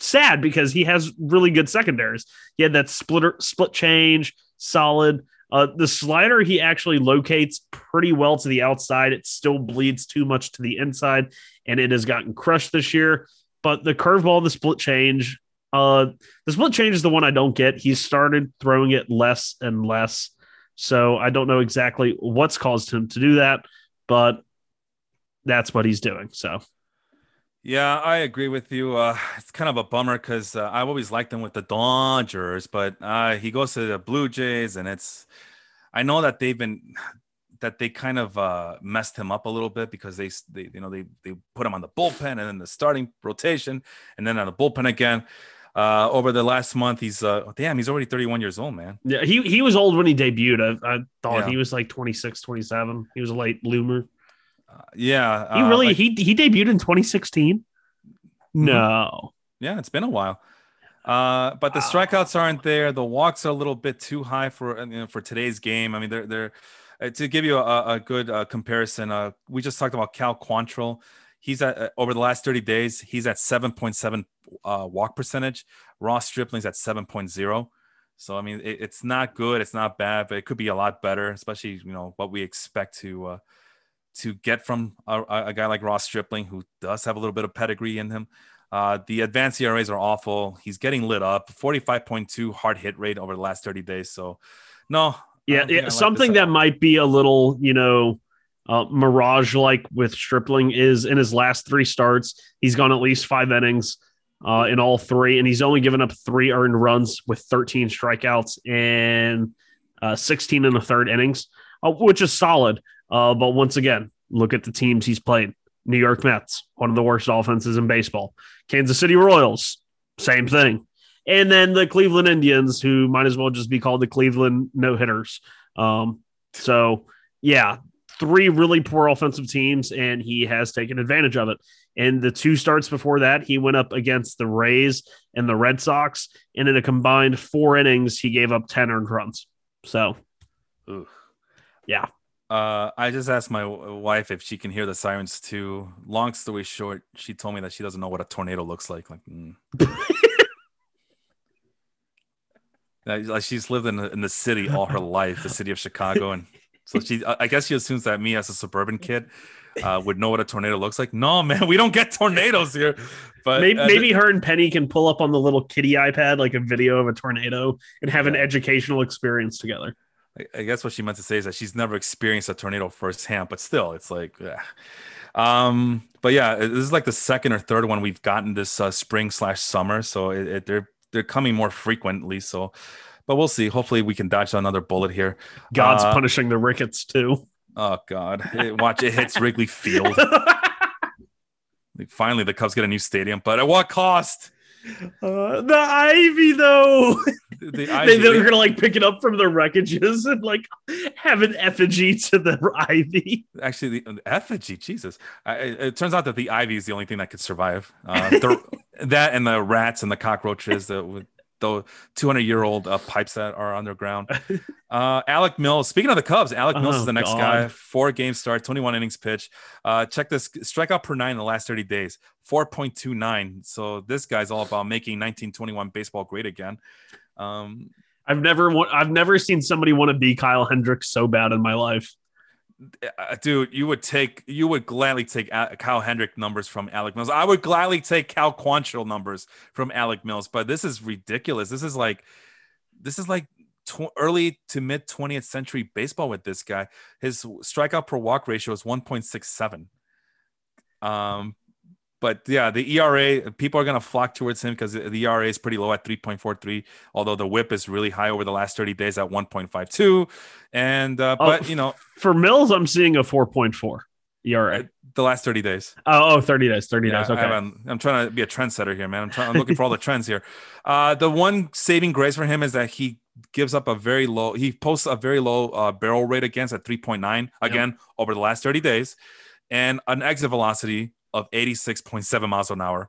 sad because he has really good secondaries. He had that splitter split change, solid. Uh, the slider he actually locates pretty well to the outside. It still bleeds too much to the inside, and it has gotten crushed this year. But the curveball, the split change, Uh, the split change is the one I don't get. He's started throwing it less and less. So I don't know exactly what's caused him to do that, but that's what he's doing. So yeah, I agree with you. Uh, it's kind of a bummer because uh, I always liked him with the Dodgers, but uh, he goes to the Blue Jays, and it's. I know that they've been that they kind of uh, messed him up a little bit because they, they you know they they put him on the bullpen and then the starting rotation and then on the bullpen again. Uh, over the last month, he's uh, damn, he's already 31 years old, man. Yeah, he he was old when he debuted. I, I thought yeah. he was like 26, 27. He was a late bloomer. Uh, yeah, he really like, he he debuted in 2016. Mm-hmm. No, yeah, it's been a while. Uh, but the strikeouts aren't there. The walks are a little bit too high for you know, for today's game. I mean, they're they're uh, to give you a, a good uh, comparison. Uh, we just talked about Cal Quantrill. He's at uh, over the last 30 days. He's at 7.7 uh, walk percentage. Ross Stripling's at 7.0. So I mean, it, it's not good. It's not bad, but it could be a lot better, especially you know what we expect to to get from a, a, guy like Ross Stripling, who does have a little bit of pedigree in him. Uh, the advanced ERAs are awful. He's getting lit up. 45.2 hard hit rate over the last 30 days. So, no. Yeah, yeah something that might be a little, you know, uh, mirage like with Stripling is in his last three starts, he's gone at least five innings uh, in all three, and he's only given up three earned runs with 13 strikeouts and uh, 16 in the third innings, uh, which is solid. Uh, but once again, look at the teams he's played. New York Mets, one of the worst offenses in baseball. Kansas City Royals, same thing. And then the Cleveland Indians, who might as well just be called the Cleveland no hitters. Um, so, yeah, three really poor offensive teams, and he has taken advantage of it. And the two starts before that, he went up against the Rays and the Red Sox, and in a combined four innings, he gave up 10 earned runs. So, Ooh. yeah. Uh, I just asked my wife if she can hear the sirens too. Long story short, she told me that she doesn't know what a tornado looks like. Like, mm. like she's lived in the, in the city all her life, the city of Chicago, and so she, I guess she assumes that me as a suburban kid uh, would know what a tornado looks like. No, man, we don't get tornadoes here. But maybe, uh, maybe her and Penny can pull up on the little kitty iPad like a video of a tornado and have an educational experience together. I guess what she meant to say is that she's never experienced a tornado firsthand, but still, it's like, yeah. um, but yeah, this is like the second or third one we've gotten this uh, spring slash summer, so it, it, they're they're coming more frequently. So, but we'll see. Hopefully, we can dodge another bullet here. God's uh, punishing the Ricketts too. Oh God! It, watch it hits Wrigley Field. Finally, the Cubs get a new stadium, but at what cost? Uh, the ivy though the they, are gonna like pick it up from the wreckages and like have an effigy to the ivy actually the, the effigy jesus I, it turns out that the ivy is the only thing that could survive uh, the, that and the rats and the cockroaches that the 200 year old uh, pipes that are underground. Uh, Alec Mills. Speaking of the Cubs, Alec Mills oh, is the next God. guy. Four game start, 21 innings pitch. Uh, check this strikeout per nine in the last 30 days, 4.29. So this guy's all about making 1921 baseball great again. Um, I've never, I've never seen somebody want to be Kyle Hendricks so bad in my life. Uh, dude, you would take, you would gladly take Kyle Hendrick numbers from Alec Mills. I would gladly take Cal Quantrill numbers from Alec Mills, but this is ridiculous. This is like, this is like tw- early to mid 20th century baseball with this guy. His strikeout per walk ratio is 1.67. Um, but yeah, the ERA, people are going to flock towards him because the ERA is pretty low at 3.43, although the whip is really high over the last 30 days at 1.52. And, uh, oh, but, you know, for Mills, I'm seeing a 4.4 ERA. Uh, the last 30 days. Oh, oh 30 days, 30 yeah, days. Okay. I'm, I'm, trying to be a trendsetter here, man. I'm, trying, I'm looking for all the trends here. Uh, the one saving grace for him is that he gives up a very low, he posts a very low uh, barrel rate against at 3.9 again yep. over the last 30 days and an exit velocity of 86.7 miles an hour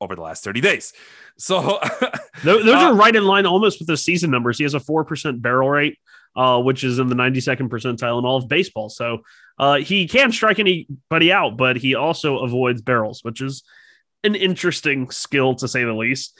over the last 30 days. So those, uh, are right in line almost with the season numbers. He has a 4% barrel rate, uh, which is in the 92nd percentile in all of baseball. So uh, he can strike anybody out, but he also avoids barrels, which is an interesting skill to say the least.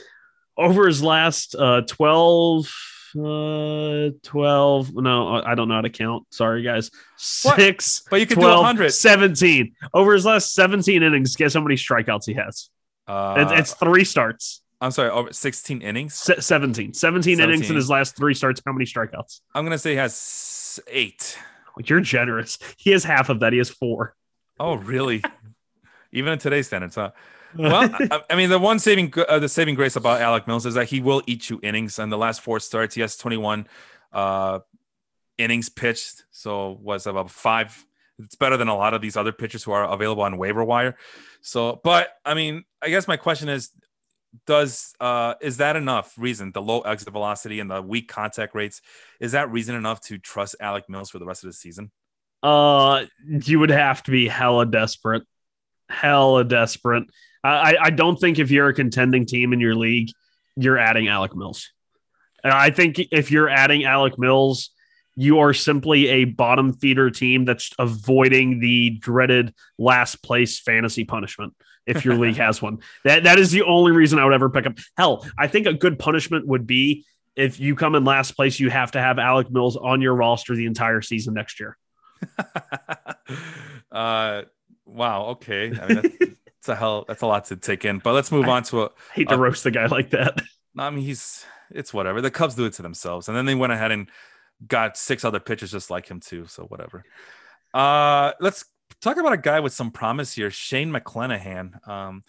Over his last uh, 12 uh 12 no i don't know how to count sorry guys six what? but you can 12, do 100 17 over his last 17 innings guess how many strikeouts he has uh, it's, it's three starts I'm sorry, over 16 innings. Se- 17. 17. 17 innings in his last three starts. How many strikeouts? I'm gonna say he has eight. You're generous. He has half of that. He has four. Oh, really? Even in today's standards, huh? Well, I, I, mean, the one saving uh, the saving grace about Alec Mills is that he will eat you innings. In the last four starts, he has 21 uh, innings pitched, so was about five. It's better than a lot of these other pitchers who are available on waiver wire. So, but I mean, I guess my question is, does uh is that enough reason the low exit velocity and the weak contact rates is that reason enough to trust Alec Mills for the rest of the season? Uh, you would have to be hella desperate, hella desperate. I I don't think if you're a contending team in your league, you're adding Alec Mills. I think if you're adding Alec Mills, you are simply a bottom feeder team that's avoiding the dreaded last place fantasy punishment if your league has one. That that is the only reason I would ever pick up. Hell, I think a good punishment would be if you come in last place, you have to have Alec Mills on your roster the entire season next year. uh, wow. Okay. I mean, that's, a hell. That's a lot to take in. But let's move I on to a. Hate to a, roast the guy like that. I mean, he's it's whatever. The Cubs do it to themselves, and then they went ahead and got six other pitchers just like him too. So whatever. Uh, let's talk about a guy with some promise here, Shane McClanahan. Um,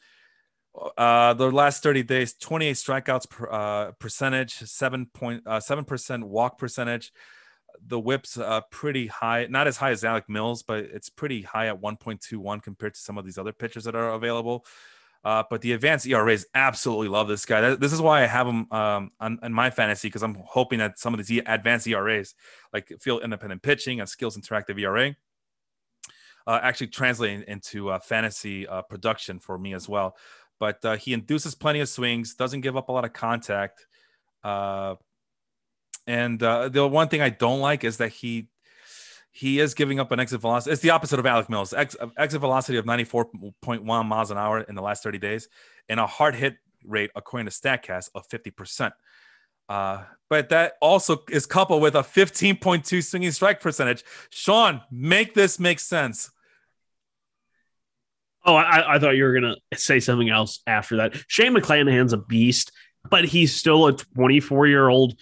uh, the last 30 days, 28 strikeouts per, uh, percentage, 7.7 uh, percent walk percentage. The whip's uh, pretty high, not as high as Alec Mills, but it's pretty high at 1.21 compared to some of these other pitchers that are available. Uh, but the advanced ERAs absolutely love this guy. This is why I have him um, on, on my fantasy because I'm hoping that some of these advanced ERAs, like field independent pitching and skills interactive ERA, uh, actually translating into uh, fantasy uh, production for me as well. But uh, he induces plenty of swings, doesn't give up a lot of contact. And uh, the one thing I don't like is that he he is giving up an exit velocity. It's the opposite of Alec Mills. Ex- exit velocity of 94.1 miles an hour in the last 30 days, and a hard hit rate, according to StatCast, of 50%. Uh, but that also is coupled with a 15.2 swinging strike percentage. Sean, make this make sense. Oh, I, I thought you were gonna say something else after that. Shane McClanahan's a beast, but he's still a 24 year old,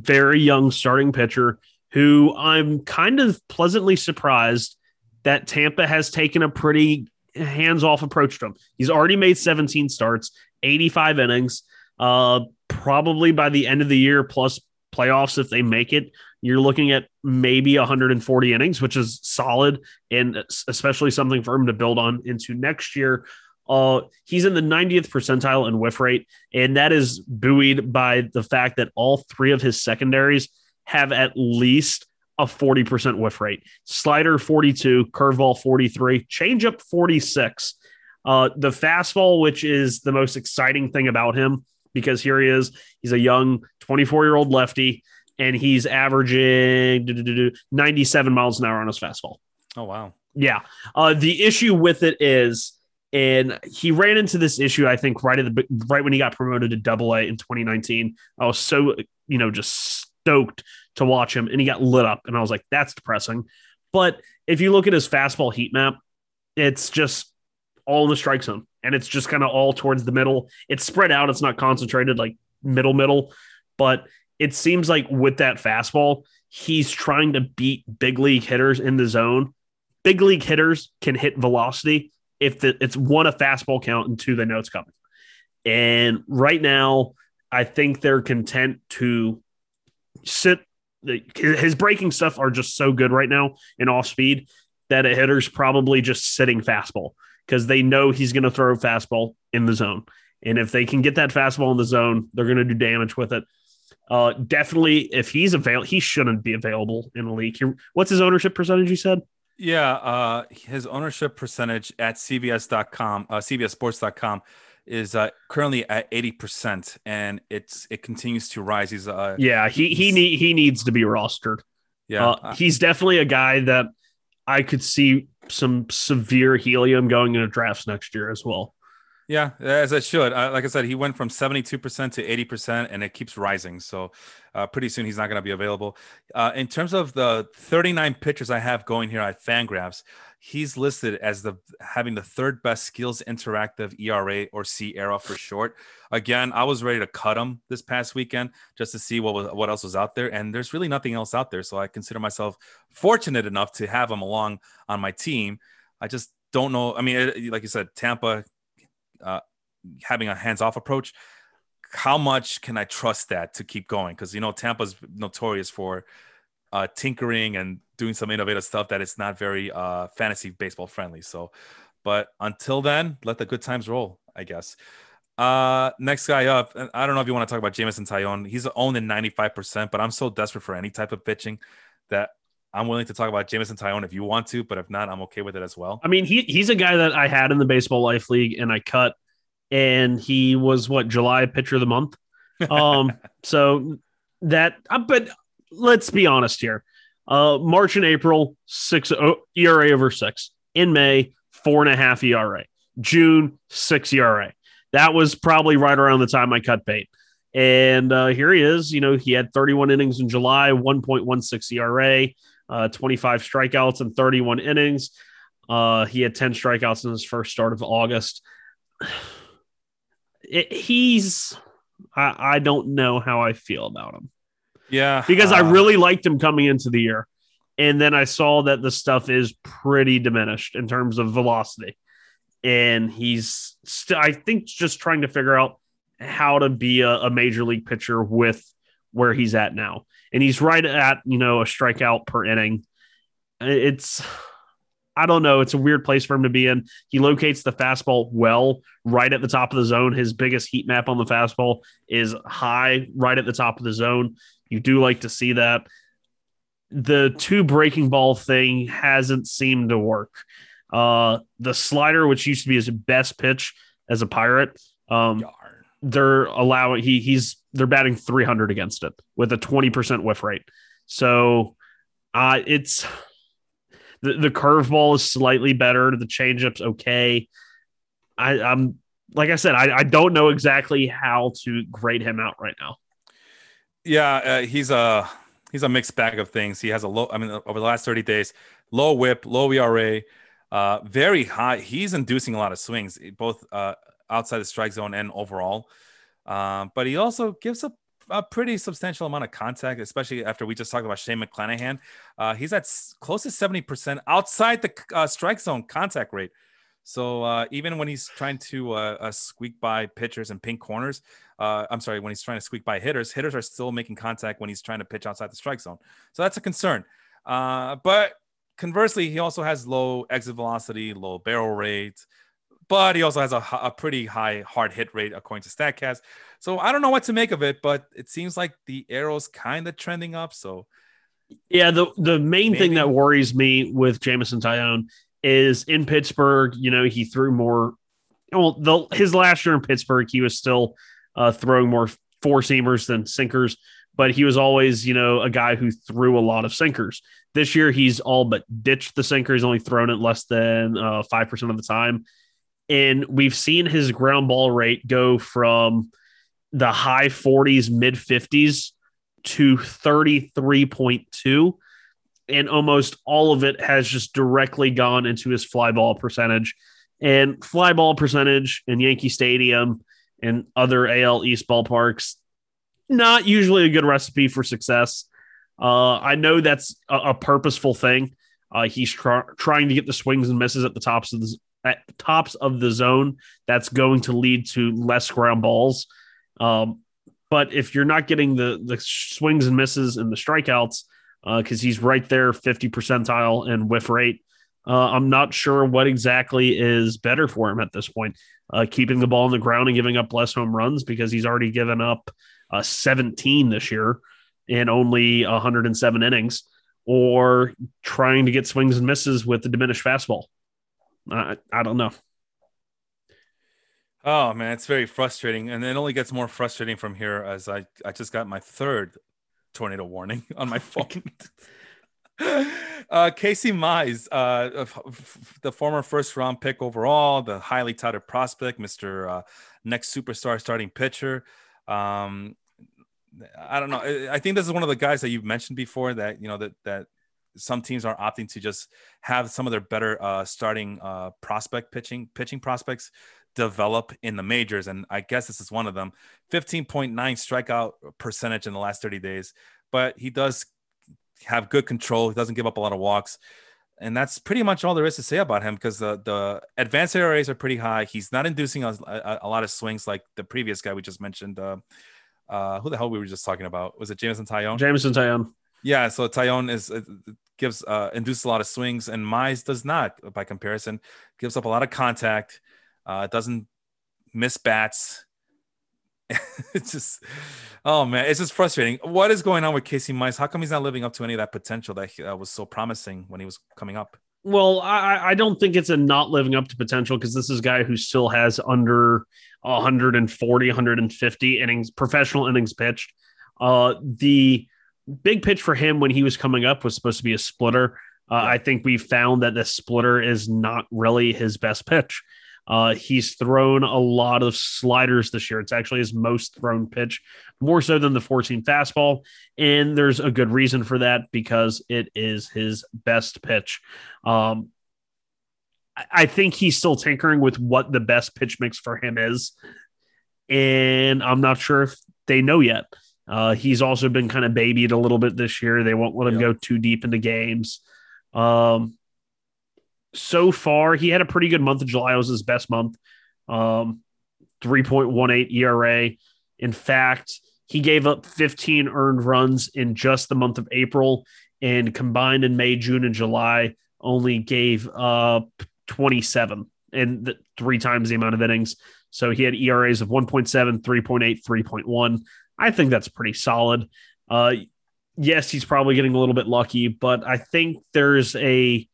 very young starting pitcher who I'm kind of pleasantly surprised that Tampa has taken a pretty hands off approach to him. He's already made 17 starts, 85 innings. Uh, probably by the end of the year, plus playoffs, if they make it, you're looking at maybe 140 innings, which is solid and especially something for him to build on into next year. Uh, he's in the 90th percentile in whiff rate, and that is buoyed by the fact that all three of his secondaries have at least a 40% whiff rate. Slider 42, curveball 43, changeup 46. Uh, the fastball, which is the most exciting thing about him, because here he is. He's a young 24 year old lefty, and he's averaging 97 miles an hour on his fastball. Oh, wow. Yeah. Uh, the issue with it is, and he ran into this issue, I think, right at the right when he got promoted to Double A in 2019. I was so, you know, just stoked to watch him, and he got lit up, and I was like, that's depressing. But if you look at his fastball heat map, it's just all in the strike zone and it's just kind of all towards the middle. It's spread out, it's not concentrated like middle middle, but it seems like with that fastball, he's trying to beat big league hitters in the zone. Big league hitters can hit velocity if the, it's one a fastball count and two they know it's coming. And right now, I think they're content to sit. His breaking stuff are just so good right now in off speed that a hitter's probably just sitting fastball because they know he's going to throw fastball in the zone. And if they can get that fastball in the zone, they're going to do damage with it. Uh, definitely, if he's available, he shouldn't be available in the league. What's his ownership percentage? You said. Yeah, uh, his ownership percentage at CBS.com, uh, CBSSports.com, is uh, currently at eighty percent, and it's it continues to rise. He's uh, yeah, he he need, he needs to be rostered. Yeah, uh, he's definitely a guy that I could see some severe helium going into drafts next year as well. Yeah, as it should. Uh, like I said, he went from 72% to 80%, and it keeps rising. So uh, pretty soon he's not going to be available. Uh, in terms of the 39 pitchers I have going here at Fangraphs, he's listed as the having the third best skills interactive ERA or SIERA for short. Again, I was ready to cut him this past weekend just to see what was what else was out there, and there's really nothing else out there. So I consider myself fortunate enough to have him along on my team. I just don't know. I mean, like you said, Tampa uh, having a hands-off approach. How much can I trust that to keep going? Because you know Tampa's notorious for uh, tinkering and doing some innovative stuff that is not very uh, fantasy baseball friendly. So, but until then, let the good times roll, I guess. Uh, next guy up, I don't know if you want to talk about Jameson Taillon. He's owned in 95%, but I'm so desperate for any type of pitching that I'm willing to talk about Jameson Taillon if you want to, but if not, I'm okay with it as well. I mean, he he's a guy that I had in the Baseball Life League and I cut, and he was what July pitcher of the month. Um, so that, uh, but let's be honest here. Uh, March and April, six oh, ERA over six. In May, four and a half ERA. June, six ERA. That was probably right around the time I cut bait. And uh, here he is. You know, he had 31 innings in July, 1.16 ERA, uh, 25 strikeouts and 31 innings. Uh, he had 10 strikeouts in his first start of August. It, he's, I, I don't know how I feel about him. Yeah. Because uh, I really liked him coming into the year. And then I saw that the stuff is pretty diminished in terms of velocity. And he's, st- I think, just trying to figure out how to be a, a major league pitcher with where he's at now. And he's right at, you know, a strikeout per inning. It's, I don't know. It's a weird place for him to be in. He locates the fastball well right at the top of the zone. His biggest heat map on the fastball is high right at the top of the zone. You do like to see that. The two breaking ball thing hasn't seemed to work. Uh, the slider, which used to be his best pitch as a pirate, um, they're allowing he he's they're batting 300 against it with a 20% whiff rate. So uh, it's the, the curveball is slightly better. The changeup's okay. I, I'm like I said, I, I don't know exactly how to grade him out right now. Yeah, uh, he's a he's a mixed bag of things. He has a low. I mean, over the last thirty days, low WHIP, low ERA, uh, very high. He's inducing a lot of swings, both uh, outside the strike zone and overall. Um, but he also gives a, a, pretty substantial amount of contact, especially after we just talked about Shane McClanahan. Uh, he's at close to seventy percent outside the uh, strike zone contact rate. So uh, even when he's trying to uh, uh, squeak by pitchers and pink corners, uh, I'm sorry, when he's trying to squeak by hitters, hitters are still making contact when he's trying to pitch outside the strike zone. So that's a concern. But conversely, he also has low exit velocity, low barrel rate, but he also has a, a pretty high hard hit rate according to Statcast. So I don't know what to make of it, but it seems like the arrow's kind of trending up. So yeah, the the main Maybe. thing that worries me with Jameson Taillon is in Pittsburgh. You know, he threw more. Well, the his last year in Pittsburgh, he was still uh, throwing more four seamers than sinkers, but he was always, you know, a guy who threw a lot of sinkers. This year, he's all but ditched the sinker. He's only thrown it less than uh, five uh, percent of the time, and we've seen his ground ball rate go from the high 40s, mid 50s to 33.2 and almost all of it has just directly gone into his fly ball percentage. And fly ball percentage in Yankee Stadium and other AL East ballparks, not usually a good recipe for success. Uh, I know that's a, a purposeful thing. Uh, he's trying to get the swings and misses at the tops of the at tops of the zone. That's going to lead to less ground balls. Um, but if you're not getting the the swings and misses and the strikeouts, because uh, he's right there, 50 percentile in whiff rate. Uh, I'm not sure what exactly is better for him at this point. Uh, keeping the ball on the ground and giving up less home runs because he's already given up uh, 17 this year in only 107 innings, or trying to get swings and misses with the diminished fastball. I, I don't know. Oh man, it's very frustrating, and it only gets more frustrating from here as I I just got my third tornado warning on my phone. uh, Casey Mize, uh, the former first round pick overall, the highly touted prospect, Mr. Uh, next superstar starting pitcher. Um, I don't know. I think this is one of the guys that you've mentioned before that, you know, that, that some teams are opting to just have some of their better uh, starting uh, prospect pitching pitching prospects develop in the majors, and I guess this is one of them. 15.9 strikeout percentage in the last 30 days, but he does have good control. He doesn't give up a lot of walks. And that's pretty much all there is to say about him because the, the advanced ERAs are pretty high. He's not inducing a, a, a, lot of swings like the previous guy we just mentioned. Uh, uh, who the hell we were just talking about? Was it Jameson Taillon? Jameson Taillon. Yeah, so Taillon is uh, gives uh, induces a lot of swings, and Mize does not. By comparison, gives up a lot of contact. Uh, doesn't miss bats. it's just, oh man, it's just frustrating. What is going on with Casey Mize? How come he's not living up to any of that potential that uh, was so promising when he was coming up? Well, I, I don't think it's a not living up to potential because this is a guy who still has under 140, 150 innings, professional innings pitched. Uh, the big pitch for him when he was coming up was supposed to be a splitter. Uh, yeah. I think we found that the splitter is not really his best pitch. Uh, he's thrown a lot of sliders this year. It's actually his most thrown pitch, more so than the 14 fastball. And there's a good reason for that because it is his best pitch. Um, I think he's still tinkering with what the best pitch mix for him is. And I'm not sure if they know yet. Uh, he's also been kind of babied a little bit this year. They won't let him go too deep into games. Um, so far, he had a pretty good month of July. It was his best month. Um, 3.18 ERA. In fact, he gave up 15 earned runs in just the month of April, and combined in May, June, and July, only gave up 27 and the, three times the amount of innings. So he had ERAs of 1.7, 3.8, 3.1. I think that's pretty solid. Uh, yes, he's probably getting a little bit lucky, but I think there's a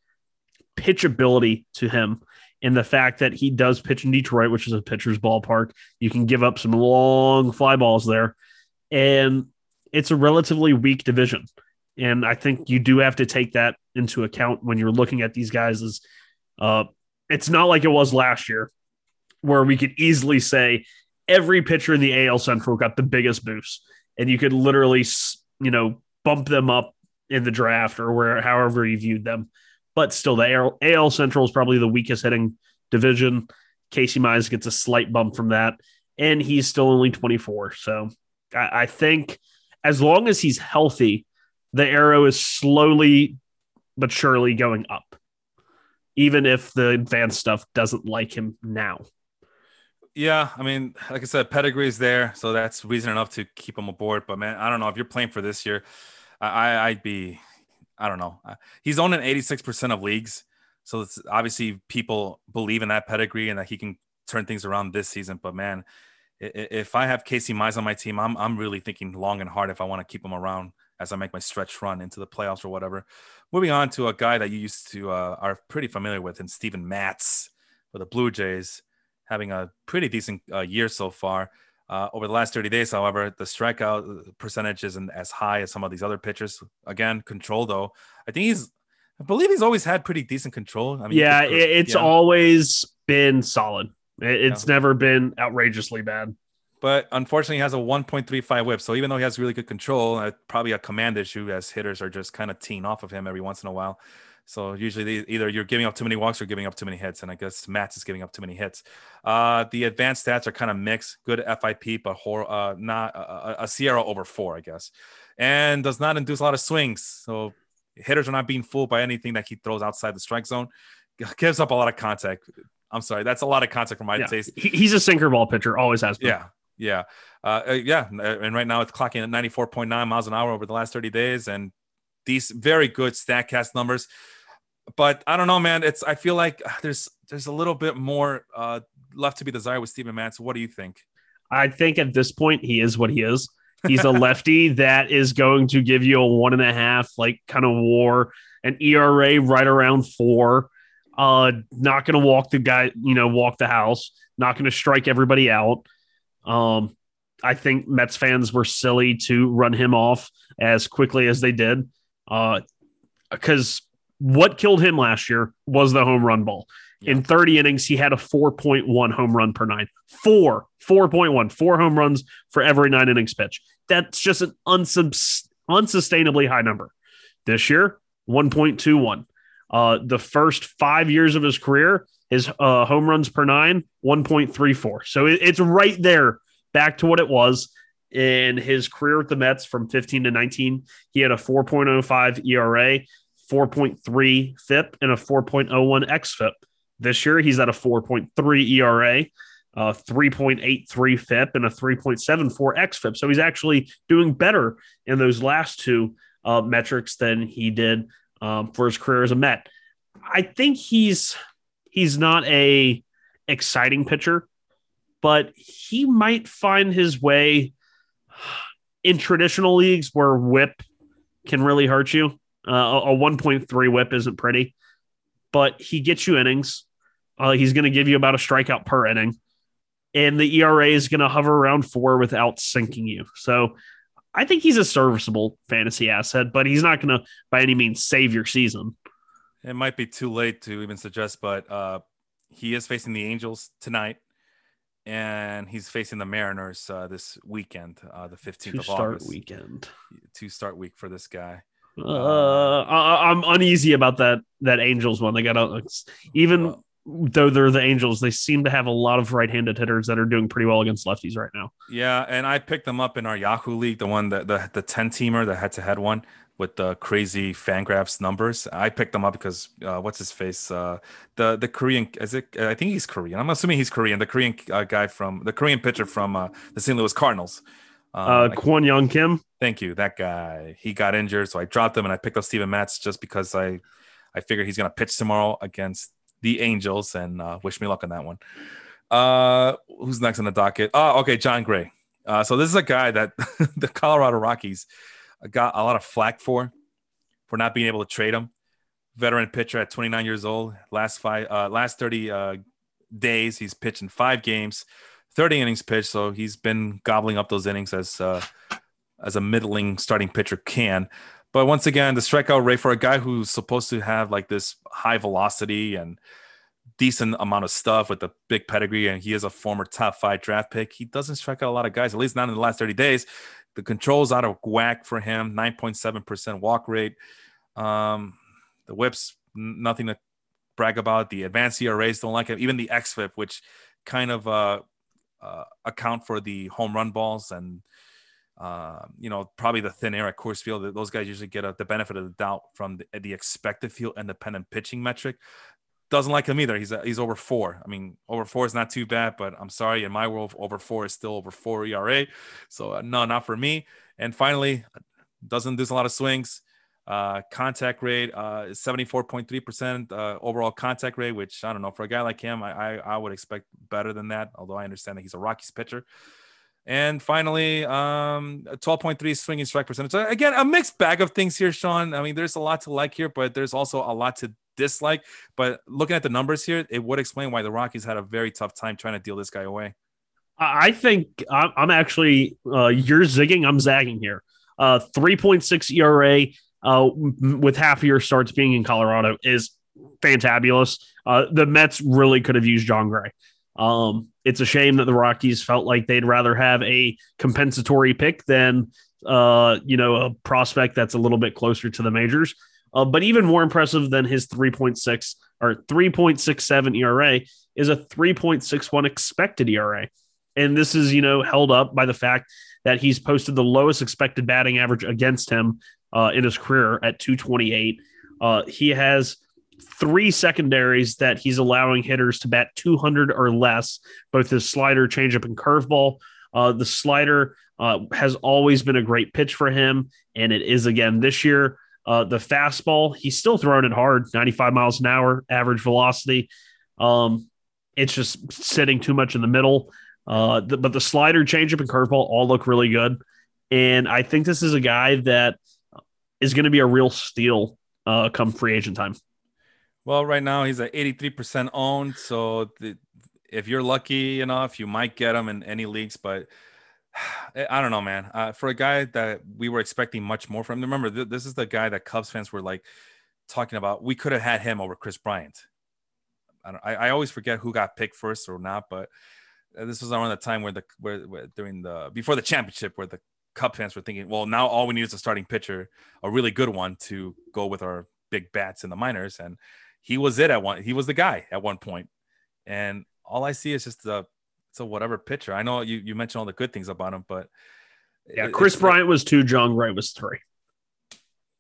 pitchability to him in the fact that he does pitch in Detroit, which is a pitcher's ballpark. You can give up some long fly balls there, and it's a relatively weak division. And I think you do have to take that into account when you're looking at these guys. As uh, it's not like it was last year, where we could easily say every pitcher in the AL Central got the biggest boost, and you could literally, you know, bump them up in the draft or where however you viewed them. But still, the AL, AL Central is probably the weakest hitting division. Casey Mize gets a slight bump from that, and he's still only 24. So I, I think as long as he's healthy, the arrow is slowly but surely going up, even if the advanced stuff doesn't like him now yeah, I mean, like I said, pedigree is there, so that's reason enough to keep him aboard. But man, I don't know if you're playing for this year, I I'd be, I don't know. He's owned in 86 percent of leagues, so it's obviously people believe in that pedigree and that he can turn things around this season. But man, if I have Casey Mize on my team, I'm I'm really thinking long and hard if I want to keep him around as I make my stretch run into the playoffs or whatever. Moving on to a guy that you used to uh, are pretty familiar with, and Steven Matz for the Blue Jays having a pretty decent uh, year so far. Uh, over the last 30 days, however, the strikeout uh, percentage isn't as high as some of these other pitchers. Again, control though. I think he's, I believe he's always had pretty decent control. I mean, yeah, it's yeah. always been solid. It's yeah. never been outrageously bad. But unfortunately, he has a 1.35 whip. So even though he has really good control, uh, probably a command issue as hitters are just kind of teeing off of him every once in a while. So usually either you're giving up too many walks or giving up too many hits, and I guess Matz is giving up too many hits. Uh, the advanced stats are kind of mixed. Good FIP, but hor- uh, not a, a SIERA over four, I guess, and does not induce a lot of swings. So hitters are not being fooled by anything that he throws outside the strike zone. Gives up a lot of contact. I'm sorry, that's a lot of contact for my yeah. taste. He's a sinker ball pitcher, always has been. Yeah, yeah, uh, uh yeah. And right now it's clocking at 94.9 miles an hour over the last 30 days, and these very good Statcast numbers but I don't know, man. It's I feel like uh, there's there's a little bit more uh, left to be desired with Steven Matz. What do you think? I think at this point he is what he is. He's a lefty that is going to give you a one and a half, like kind of war, an ERA right around four. Uh, not going to walk the guy, you know, walk the house. Not going to strike everybody out. Um, I think Mets fans were silly to run him off as quickly as they did. Uh, because what killed him last year was the home run ball. Yeah. In 30 innings, he had a 4.1 home run per nine. Four, 4.1, four home runs for every nine innings pitch. That's just an unsub- unsustainably high number. This year, 1.21. Uh, the first five years of his career, his uh, home runs per nine, 1.34. So it, it's right there, back to what it was in his career with the Mets from 15 to 19. He had a 4.05 ERA, 4.3 FIP, and a 4.01 XFIP. This year, he's at a 4.3 ERA, uh, 3.83 FIP, and a 3.74 XFIP. So he's actually doing better in those last two uh, metrics than he did um, for his career as a Met. I think he's he's not a exciting pitcher, but he might find his way in traditional leagues where whip can really hurt you. Uh, a 1.3 whip isn't pretty, but he gets you innings. Uh, he's going to give you about a strikeout per inning, and the ERA is going to hover around four without sinking you. So I think he's a serviceable fantasy asset, but he's not going to by any means save your season. It might be too late to even suggest, but uh, he is facing the Angels tonight, and he's facing the Mariners uh, this weekend, uh, the fifteenth of start August. weekend. Two start week for this guy. Uh, I, I'm uneasy about that that Angels one. They got a, even Uh, though they're the Angels, they seem to have a lot of right-handed hitters that are doing pretty well against lefties right now. Yeah, and I picked them up in our Yahoo league, the one that the the ten teamer, the head to head one with the crazy Fangraphs numbers. I picked them up because uh, what's his face? Uh, the the Korean is it? I think he's Korean. I'm assuming he's Korean. The Korean uh, guy from the Korean pitcher from uh, the St. Louis Cardinals. Uh, Kwang Hyun Kim. Thank you. That guy. He got injured, so I dropped him and I picked up Steven Matz just because I I figured he's gonna pitch tomorrow against the Angels and uh, wish me luck on that one. Uh, who's next on the docket? Oh, okay, Jon Gray. Uh, so this is a guy that the Colorado Rockies got a lot of flack for for not being able to trade him. Veteran pitcher at 29 years old. Last five, uh, last 30 uh, days, he's pitched in five games, 30 innings pitched. So he's been gobbling up those innings as uh, as a middling starting pitcher can. But once again, the strikeout rate for a guy who's supposed to have like this high velocity and decent amount of stuff with a big pedigree, and he is a former top five draft pick, he doesn't strike out a lot of guys, at least not in the last 30 days. The control's out of whack for him, 9.7% walk rate. Um, the whips, nothing to brag about. The advanced ERAs don't like him. Even the XFIP, which kind of uh, uh, account for the home run balls and uh, you know, probably the thin air at Coors Field. Those guys usually get a, the benefit of the doubt from the, the expected field independent pitching metric. Doesn't like him either. He's a, he's over four. I mean, over four is not too bad, but I'm sorry, in my world, over four is still over four ERA. So uh, no, not for me. And finally, doesn't do a lot of swings. Uh, contact rate uh, is 74.3% uh, overall contact rate, which I don't know for a guy like him, I, I I would expect better than that. Although I understand that he's a Rockies pitcher. And finally, um, a 12.3 swinging strike percentage. So again, a mixed bag of things here, Sean. I mean, there's a lot to like here, but there's also a lot to dislike. But looking at the numbers here, it would explain why the Rockies had a very tough time trying to deal this guy away. I think I'm I'm actually uh, you're zigging, I'm zagging here. Uh, 3.6 ERA uh, with half of your starts being in Colorado is fantabulous. Uh, the Mets really could have used Jon Gray. Um, it's a shame that the Rockies felt like they'd rather have a compensatory pick than uh, you know a prospect that's a little bit closer to the majors. Uh, but even more impressive than his 3.6 or 3.67 ERA is a 3.61 expected ERA. And this is, you know, held up by the fact that he's posted the lowest expected batting average against him uh, in his career at 228. Uh, he has three secondaries that he's allowing hitters to bat 200 or less, both his slider, changeup, and curveball. Uh, the slider uh, has always been a great pitch for him, and it is again this year. Uh, the fastball, he's still throwing it hard, 95 miles an hour, average velocity. Um, it's just sitting too much in the middle. Uh, the, but the slider, changeup, and curveball all look really good. And I think this is a guy that is going to be a real steal uh, come free agent time. Well, right now he's at 83% owned. So the, if you're lucky enough, you might get him in any leagues. But I don't know, man. Uh, for a guy that we were expecting much more from, remember, th- this is the guy that Cubs fans were like talking about. We could have had him over Kris Bryant. I, I, I always forget who got picked first or not, but uh, this was around the time where the where, where during the before the championship where the Cub fans were thinking, well, now all we need is a starting pitcher, a really good one to go with our big bats in the minors. And he was it at one. He was the guy at one point. And all I see is just a, it's a whatever pitcher. I know you, you mentioned all the good things about him, but yeah, Kris Bryant was two, Jon Gray was three.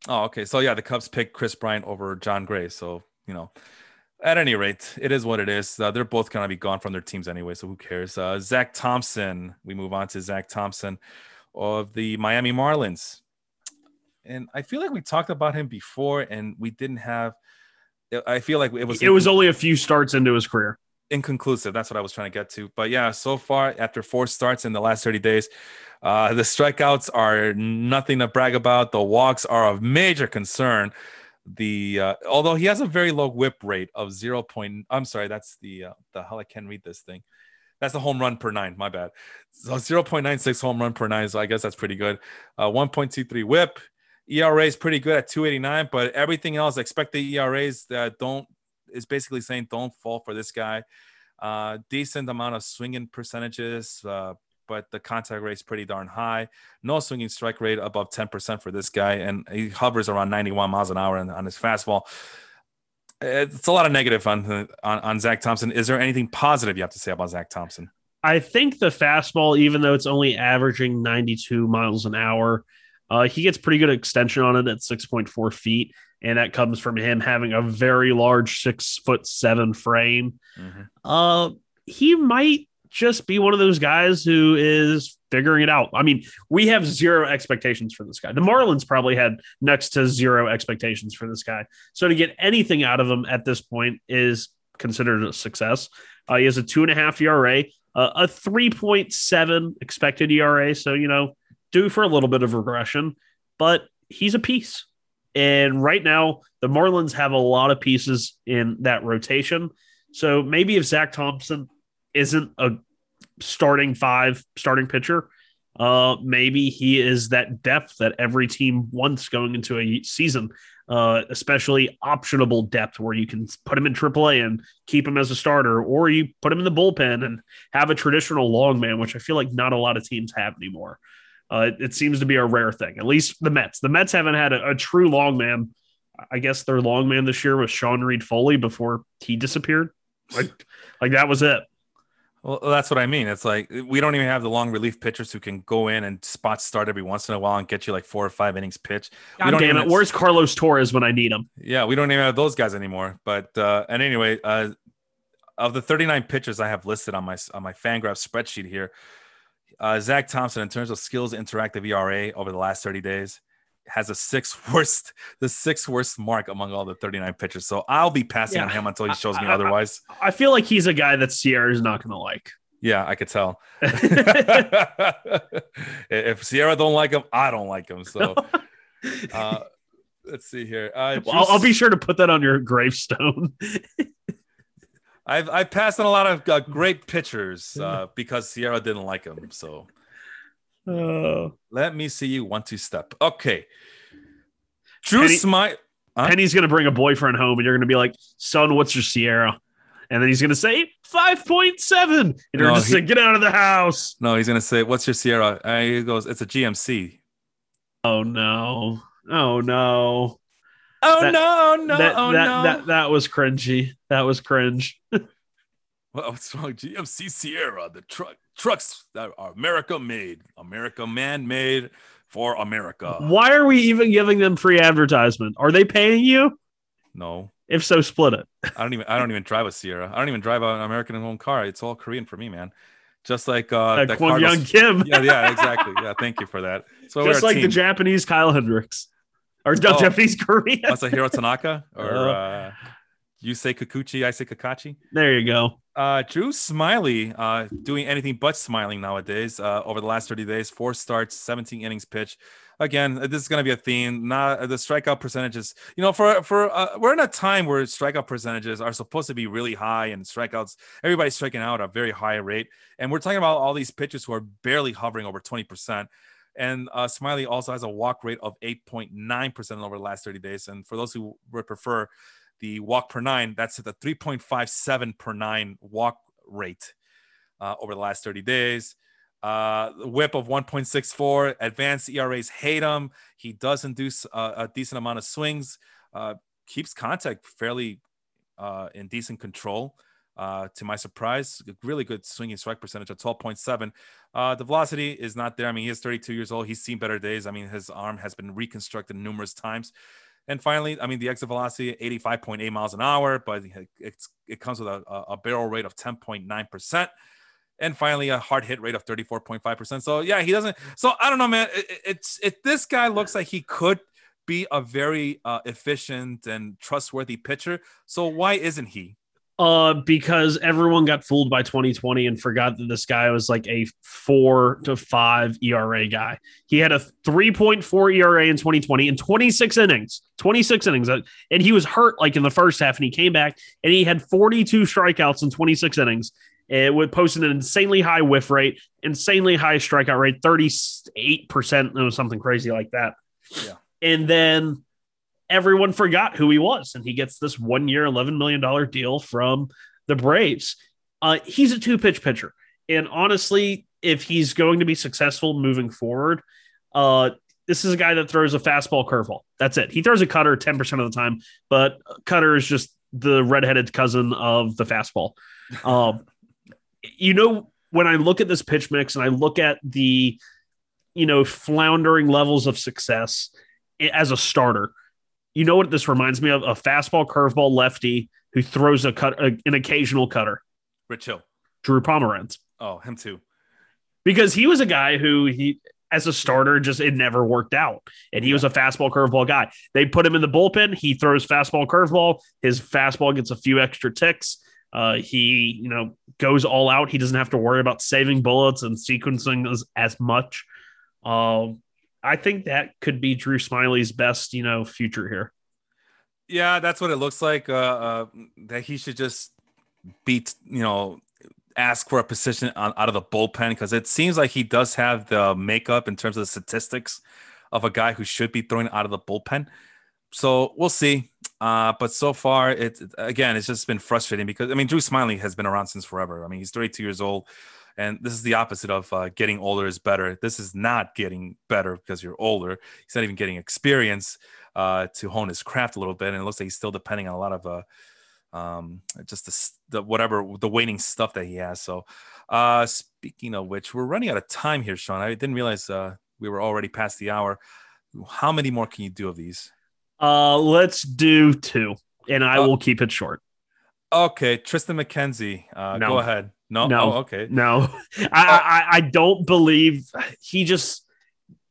Oh, okay. So yeah, the Cubs picked Kris Bryant over Jon Gray. So, you know, at any rate, it is what it is. Uh, they're both going to be gone from their teams anyway. So who cares? Uh, Zach Thompson. We move on to Zach Thompson of the Miami Marlins. And I feel like we talked about him before and we didn't have, I feel like it was, it was only a few starts into his career. Inconclusive. That's what I was trying to get to. But yeah, so far, after four starts in the last 30 days, uh, the strikeouts are nothing to brag about. The walks are of major concern. The uh, although he has a very low whip rate of zero point. I'm sorry, that's the uh, the hell I can't read this thing. That's the home run per nine. My bad. So 0.96 home run per nine. So I guess that's pretty good. Uh, 1.23 whip. ERA is pretty good at 289, but everything else, expect the ERAs that don't is basically saying don't fall for this guy. Uh, decent amount of swinging percentages, uh, but the contact rate is pretty darn high. No swinging strike rate above 10% for this guy, and he hovers around 91 miles an hour on, on his fastball. It's a lot of negative on, on on Zach Thompson. Is there anything positive you have to say about Zach Thompson? I think the fastball, even though it's only averaging 92 miles an hour, uh, he gets pretty good extension on it at 6.4 feet, and that comes from him having a very large six foot seven frame. Mm-hmm. Uh, he might just be one of those guys who is figuring it out. I mean, we have zero expectations for this guy. The Marlins probably had next to zero expectations for this guy. So to get anything out of him at this point is considered a success. Uh, he has a two and a half ERA, uh, a 3.7 expected ERA. So, you know, due for a little bit of regression, but he's a piece. And right now, the Marlins have a lot of pieces in that rotation. So maybe if Zach Thompson isn't a starting five starting pitcher. Uh, maybe he is that depth that every team wants going into a season, uh, especially optionable depth where you can put him in AAA and keep him as a starter, or you put him in the bullpen and have a traditional long man, which I feel like not a lot of teams have anymore. Uh, it, it, seems to be a rare thing. At least the Mets. The Mets haven't had a, a true long man. I guess their long man this year was Sean Reid-Foley before he disappeared. Like, like that was it. Well, that's what I mean. It's like we don't even have the long relief pitchers who can go in and spot start every once in a while and get you like four or five innings pitch. God we don't damn it! Where's Carlos Torres when I need him? Yeah, we don't even have those guys anymore. But uh, and anyway, uh, of the 39 pitchers I have listed on my on my Fangraph spreadsheet here, uh, Zach Thompson in terms of skills interactive ERA over the last 30 days has a sixth worst, the sixth worst mark among all the 39 pitchers. So I'll be passing yeah. on him until he shows me I, otherwise. I, I, feel like he's a guy that SIERA is not going to like. Yeah, I could tell. if SIERA don't like him, I don't like him. So uh, let's see here. Uh, well, I'll, I'll, be sure to put that on your gravestone. I've I passed on a lot of uh, great pitchers uh, because SIERA didn't like him. So uh, Let me see you one two step. Okay. Drew Penny, Smythe. Huh? Penny's gonna bring a boyfriend home, and you're gonna be like, "Son, what's your SIERA?" And then he's gonna say five point seven, and you're no, just he, say, "Get out of the house." No, he's gonna say, "What's your Sierra?" And he goes, "It's a GMC." Oh no! Oh no! Oh that, no! No! That, oh that, no! That that was cringy. That was cringe. what's wrong? GMC Sierra, the truck trucks that are America made, America man made for America. Why are we even giving them free advertisement? Are they paying you? No. If so, split it. I don't even I don't even drive a Sierra. I don't even drive an American owned car. It's all Korean for me, man. Just like uh, that Kwang Hyun Kim. yeah, yeah, exactly. Yeah, thank you for that. So just like team. the Japanese Kyle Hendricks, or oh, Japanese Korean. Masahiro Tanaka, or uh, uh, you say Kikuchi, I say Kakachi. There you go. Uh, Drew Smyly, uh, doing anything but smiling nowadays. Uh, over the last 30 days, four starts, 17 innings pitch. Again, this is going to be a theme. Not the strikeout percentages. You know, for for uh, we're in a time where strikeout percentages are supposed to be really high, and strikeouts, everybody's striking out at a very high rate. And we're talking about all these pitchers who are barely hovering over 20 percent. And uh, Smyly also has a walk rate of 8.9% over the last 30 days. And for those who would prefer the walk per nine, that's at the 3.57 per nine walk rate uh, over the last 30 days. Uh, whip of 1.64. Advanced ERAs hate him. He does induce uh, a decent amount of swings. Uh, keeps contact fairly uh, in decent control. Uh, to my surprise, really good swinging strike percentage at 12.7. Uh, the velocity is not there. I mean, he is 32 years old. He's seen better days. I mean, his arm has been reconstructed numerous times. And finally, I mean, the exit velocity 85.8 miles an hour, but it comes with a, a barrel rate of 10.9 percent and finally a hard hit rate of 34.5%. So yeah, he doesn't. So I don't know, man. It, it's it. This guy looks like he could be a very uh, efficient and trustworthy pitcher. So why isn't he? Uh, because everyone got fooled by 2020 and forgot that this guy was like a four to five ERA guy. He had a 3.4 ERA in 2020 in 26 innings, 26 innings. Uh, and he was hurt like in the first half and he came back and he had 42 strikeouts in 26 innings. It would post an insanely high whiff rate, insanely high strikeout rate, 38%. It was something crazy like that. Yeah. And then everyone forgot who he was. And he gets this one year, $11 million deal from the Braves. Uh, he's a two pitch pitcher. And honestly, if he's going to be successful moving forward, uh, this is a guy that throws a fastball curveball. That's it. He throws a cutter 10% of the time, but cutter is just the redheaded cousin of the fastball. Um, you know, when I look at this pitch mix and I look at the, you know, floundering levels of success as a starter, you know what this reminds me of? A fastball, curveball lefty who throws a cut, a, an occasional cutter. Rich Hill, Drew Pomeranz. Oh, him too. Because he was a guy who he, as a starter, just it never worked out, and he was a fastball curveball guy. They put him in the bullpen. He throws fastball curveball. His fastball gets a few extra ticks. Uh, he, you know, goes all out. He doesn't have to worry about saving bullets and sequencing as, as much. Um, I think that could be Drew Smyly's best, you know, future here. Yeah, that's what it looks like. Uh, uh, that he should just beat, you know, ask for a position on, out of the bullpen because it seems like he does have the makeup in terms of the statistics of a guy who should be throwing out of the bullpen. So we'll see. Uh, but so far, it again, it's just been frustrating because I mean, Drew Smiley has been around since forever. I mean, he's 32 years old, and this is the opposite of uh, getting older is better. This is not getting better because you're older. He's not even getting experience uh, to hone his craft a little bit, and it looks like he's still depending on a lot of uh, um, just the, the whatever the waiting stuff that he has. So, uh, speaking of which, we're running out of time here, Sean. I didn't realize uh, we were already past the hour. How many more can you do of these? Uh, let's do two, and I uh, will keep it short. Okay, Tristan McKenzie. Uh, no. Go ahead. No, no, oh, okay. No, I, I, I don't believe he just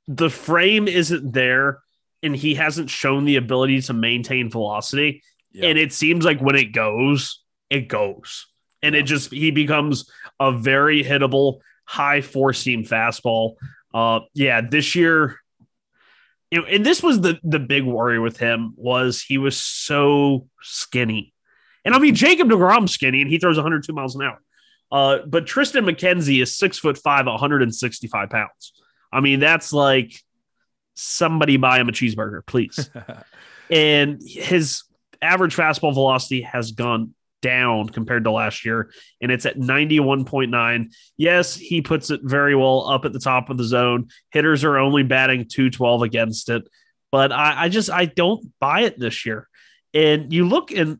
the frame isn't there, and he hasn't shown the ability to maintain velocity. Yeah. And it seems like when it goes, it goes, and yeah. it just he becomes a very hittable high four seam fastball. Uh, yeah, this year and this was the the big worry with him was he was so skinny. And I mean Jacob DeGrom skinny and he throws 102 miles an hour. Uh, but Tristan McKenzie is six foot five, 165 pounds. I mean, that's like somebody buy him a cheeseburger, please. and his average fastball velocity has gone down compared to last year, and it's at 91.9. Yes, he puts it very well up at the top of the zone. Hitters are only batting 212 against it, but I, I just I don't buy it this year. And you look and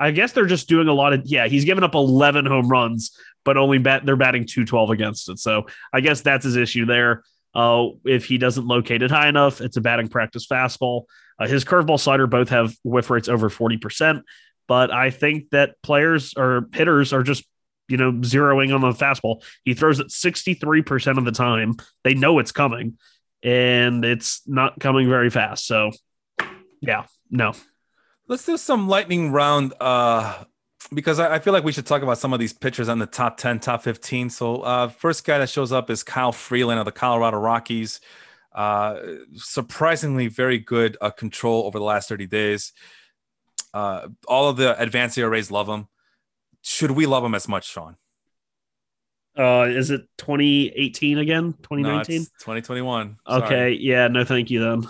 I guess they're just doing a lot of yeah, he's given up 11 home runs, but only bat they're batting 212 against it. So I guess that's his issue there. Uh, if he doesn't locate it high enough, it's a batting practice fastball. Uh, his curveball slider both have whiff rates over 40%. But I think that players or hitters are just, you know, zeroing on the fastball. He throws it 63% of the time. They know it's coming and it's not coming very fast. So, yeah, no. Let's do some lightning round uh, because I, I, feel like we should talk about some of these pitchers on the top 10, top 15. So, uh, first guy that shows up is Kyle Freeland of the Colorado Rockies. Uh, surprisingly, very good uh, control over the last 30 days. Uh, all of the advanced ERAs love him. Should we love him as much, Sean? Uh, is it 2018 again? 2019? No, 2021. Sorry. Okay, yeah, no, thank you then.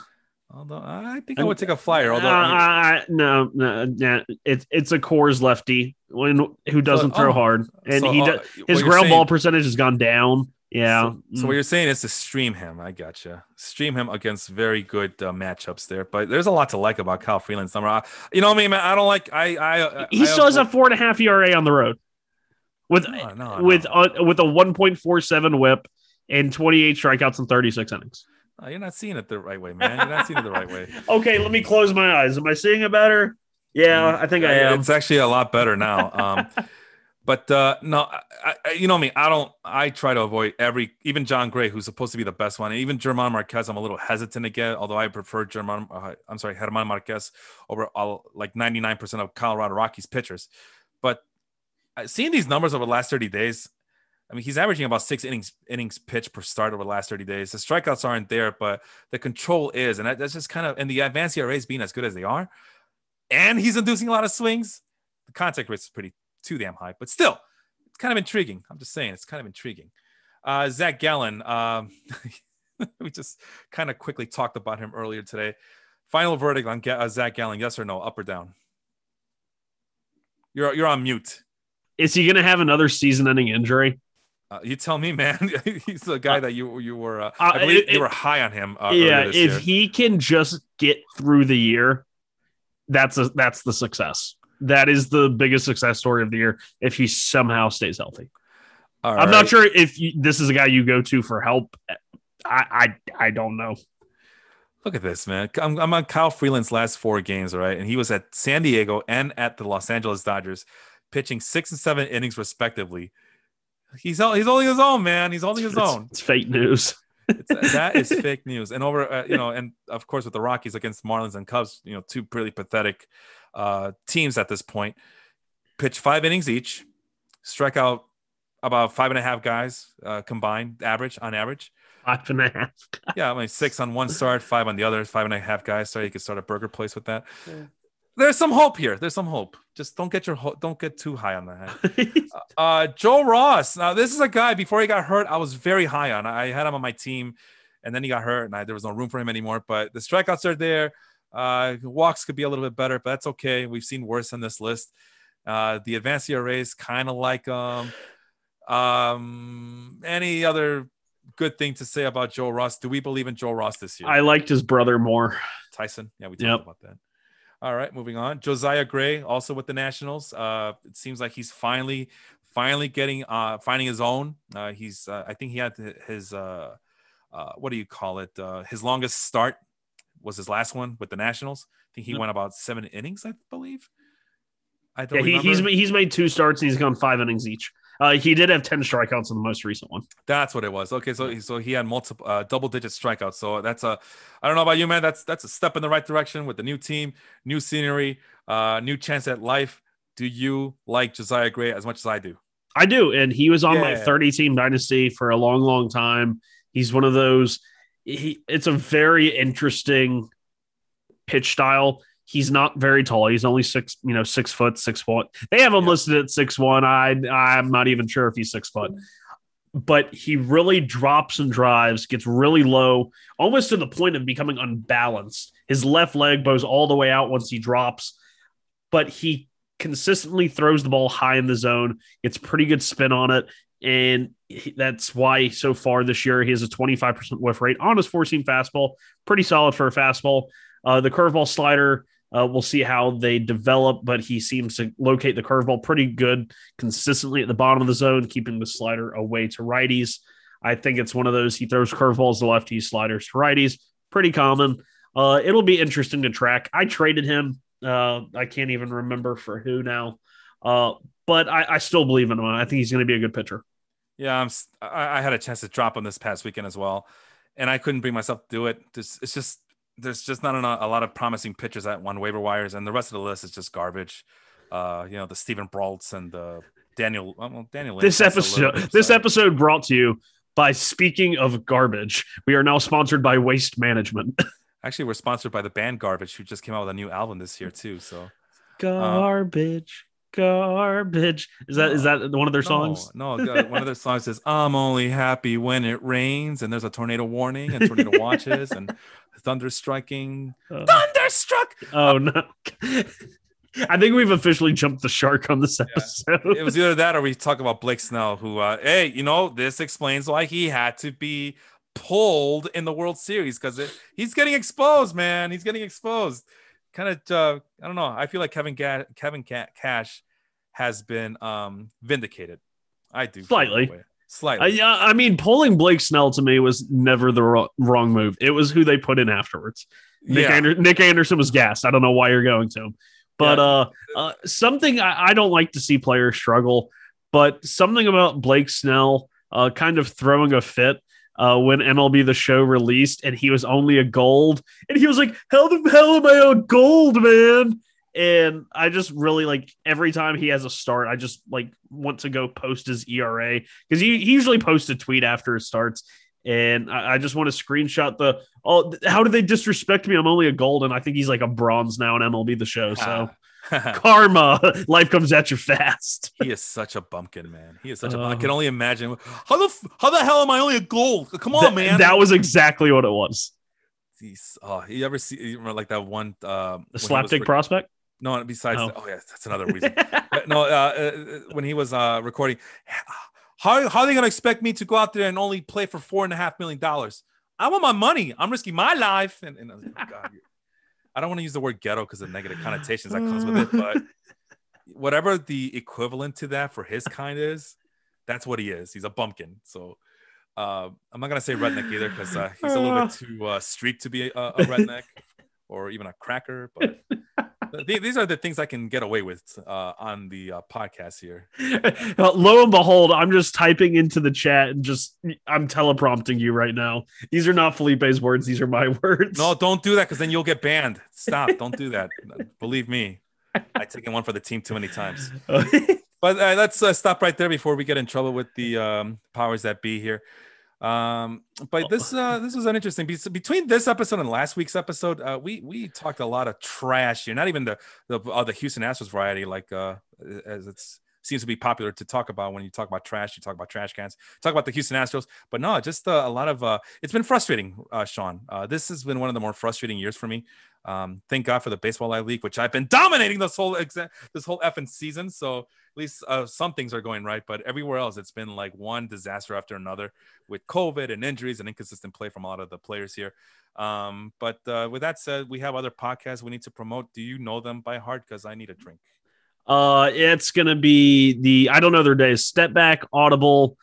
Although I think I would take a flyer. Although uh, no, no, no, it's it's a Coors lefty when who doesn't so, throw oh, hard, and so, he uh, does, his ground saying, ball percentage has gone down Yeah. So, so what you're saying is to stream him. I gotcha. Stream him against very good uh, matchups there. But there's a lot to like about Kyle Freeland summer. I, you know what I mean, man? I don't like. I. I. he I still has a four and a half ERA on the road, with No, no, with no. Uh, with a one point four seven WHIP and twenty eight strikeouts in thirty six innings. Oh, you're not seeing it the right way, man. You're not seeing it the right way. Okay, let me close my eyes. Am I seeing it better? Yeah, I think I am. It's actually a lot better now. Um, but uh, no, I, I, you know me. I don't. I try to avoid every, even Jon Gray, who's supposed to be the best one, and even German Marquez. I'm a little hesitant to get, although I prefer German. Uh, I'm sorry, German Marquez over all like 99% of Colorado Rockies pitchers. But uh, seeing these numbers over the last 30 days, I mean, he's averaging about six innings innings pitched per start over the last 30 days. The strikeouts aren't there, but the control is, and that, that's just kind of and the advanced ERAs being as good as they are, and he's inducing a lot of swings. The contact rate is pretty too damn high, but still, it's kind of intriguing. I'm just saying, it's kind of intriguing. Uh, Zach Gallen, um, we just kind of quickly talked about him earlier today. Final verdict on Ga- uh, Zach Gallen: yes or no, up or down? You're you're on mute. Is he going to have another season ending injury? Uh, you tell me, man. He's the guy that you you were. Uh, Uh, I believe it- you were high on him. Uh, yeah, if year. he can just get through the year, that's a that's the success. That is the biggest success story of the year if he somehow stays healthy. All I'm not sure if you, this is a guy you go to for help. I I, I don't know. Look at this, man. I'm, I'm on Kyle Freeland's last four games, all right? And he was at San Diego and at the Los Angeles Dodgers, pitching six and seven innings respectively. He's all he's holding his own, man. He's holding his It's, own. it's fake news. It's, that is fake news. And over, uh, you know, and of course with the Rockies against Marlins and Cubs, you know, two pretty pathetic uh, teams at this point. Pitch five innings each, strike out about five and a half guys uh, combined, average on average. Five and a half. Yeah, I mean six on one start, five on the other, five and a half guys. Sorry, you could start a burger place with that. Yeah. There's some hope here. There's some hope. Just don't get your ho- don't get too high on that. Uh, Joe Ross. Now this is a guy. Before he got hurt, I was very high on. I had him on my team, and then he got hurt, and I, there was no room for him anymore. But the strikeouts are there. Uh, walks could be a little bit better, but that's okay. We've seen worse on this list. Uh, the advanced ERAs kind of like um, um, any other good thing to say about Joe Ross? Do we believe in Joe Ross this year? I liked his brother more. Tyson. Yeah, we talked Yep. about that. All right, moving on. Josiah Gray, also with the Nationals. Uh, it seems like he's finally, finally getting, uh, finding his own. Uh, he's, uh, I think he had his, uh, uh, what do you call it? Uh, his longest start was his last one with the Nationals. I think he went about seven innings, I believe. I don't Yeah, he, he's he's made two starts and he's gone five innings each. Uh, he did have ten strikeouts in the most recent one. That's what it was. Okay, so so he had multiple uh, double digit strikeouts. So that's a I don't know about you, man. That's that's a step in the right direction with the new team, new scenery, uh, new chance at life. Do you like Josiah Gray as much as I do? I do, and he was on my 30 team dynasty for a long, long time. He's one of those. He, it's a very interesting pitch style. He's not very tall. He's only six, you know, six foot, six foot. They have him Yeah. listed at six one. I I'm not even sure if he's six foot, but he really drops and drives, gets really low, almost to the point of becoming unbalanced. His left leg bows all the way out once he drops, but he consistently throws the ball high in the zone, gets pretty good spin on it. And that's why so far this year he has a 25% whiff rate on his 14 fastball. Pretty solid for a fastball. Uh, the curveball slider, uh, we'll see how they develop, but he seems to locate the curveball pretty good consistently at the bottom of the zone, keeping the slider away to righties. I think it's one of those he throws curveballs to lefties, sliders to righties. Pretty common. Uh, it'll be interesting to track. I traded him. Uh, I can't even remember for who now. Uh, but I, I still believe in him. I think he's going to be a good pitcher. Yeah, I'm. I, had a chance to drop him this past weekend as well, and I couldn't bring myself to do it. It's just there's just not a lot of promising pitchers at one waiver wires, and the rest of the list is just garbage. Uh, you know, the Steven Braults and the Daniel. Well, Daniel. Lynch This has a little episode, bit this episode brought to you by speaking of garbage. We are now sponsored by Waste Management. Actually, we're sponsored by the band Garbage, who just came out with a new album this year too. So garbage, garbage. Is that is that one of their songs? No, no one of their songs is "I'm only happy when it rains," and there's a tornado warning and tornado watches and thunder striking. Uh, Thunderstruck. oh no. I think we've officially jumped the shark on this episode. it was either that or we talk about Blake Snell, who, uh, hey, you know, this explains why he had to be pulled in the World Series because he's getting exposed, man. He's getting exposed. Kind of, uh, I don't know. I feel like Kevin Ga- Kevin Cash has been um, vindicated. I do slightly. Slightly. I, I mean, pulling Blake Snell to me was never the wrong, wrong move. It was who they put in afterwards. Nick, yeah. Ander- Nick Anderson was gassed. I don't know why you're going to him. But yeah. uh, uh, something I, I, don't like to see players struggle, but something about Blake Snell uh, kind of throwing a fit uh, when MLB The Show released and he was only a gold. And he was like, How the hell am I a gold, man? And I just really like every time he has a start, I just like want to go post his ERA because he, he usually posts a tweet after it starts. And I, I, just want to screenshot the oh how did they disrespect me? I'm only a gold, and I think he's like a bronze now in MLB the show. So karma, life comes at you fast. he is such a bumpkin, man. He is such a. I can only imagine how the how the hell am I only a gold? Come on, man. That was exactly what it was. He's, oh, you ever see you remember like that one uh, the slapdick prospect? No, besides, oh, oh yeah, that's another reason. no, uh, uh, when he was uh, recording, how, how are they going to expect me to go out there and only play for four and a half million dollars? I want my money. I'm risking my life. And, and I, like, oh, God, I don't want to use the word ghetto because of negative connotations that comes with it, but whatever the equivalent to that for his kind is, that's what he is. He's a bumpkin. So uh, I'm not gonna say redneck either because uh, he's a little bit too uh, street to be a, a redneck or even a cracker. But these are the things I can get away with uh, on the uh, podcast here. Lo and behold, I'm just typing into the chat and just I'm teleprompting you right now. These are not Felipe's words; these are my words. No, don't do that because then you'll get banned. Stop! don't do that. Believe me, I've taken one for the team too many times. but uh, let's uh, stop right there before we get in trouble with the um, powers that be here. Um, but this uh, this was an interesting piece. Between this episode and last week's episode, uh, we we talked a lot of trash here. Not even the the uh, the Houston Astros variety, like uh, as it's seems to be popular to talk about when you talk about trash. You talk about trash cans. Talk about the Houston Astros, but no, just uh, a lot of. Uh, it's been frustrating, uh, Sean. Uh, this has been one of the more frustrating years for me. Um, thank God for the Baseball Live League, which I've been dominating this whole exa- this whole effing season. So at least uh, some things are going right, but everywhere else it's been like one disaster after another with COVID and injuries and inconsistent play from a lot of the players here. Um, but uh, with that said, we have other podcasts we need to promote. Do you know them by heart? Because I need a drink. Uh, it's gonna be the I don't know their days. Step back, Audible,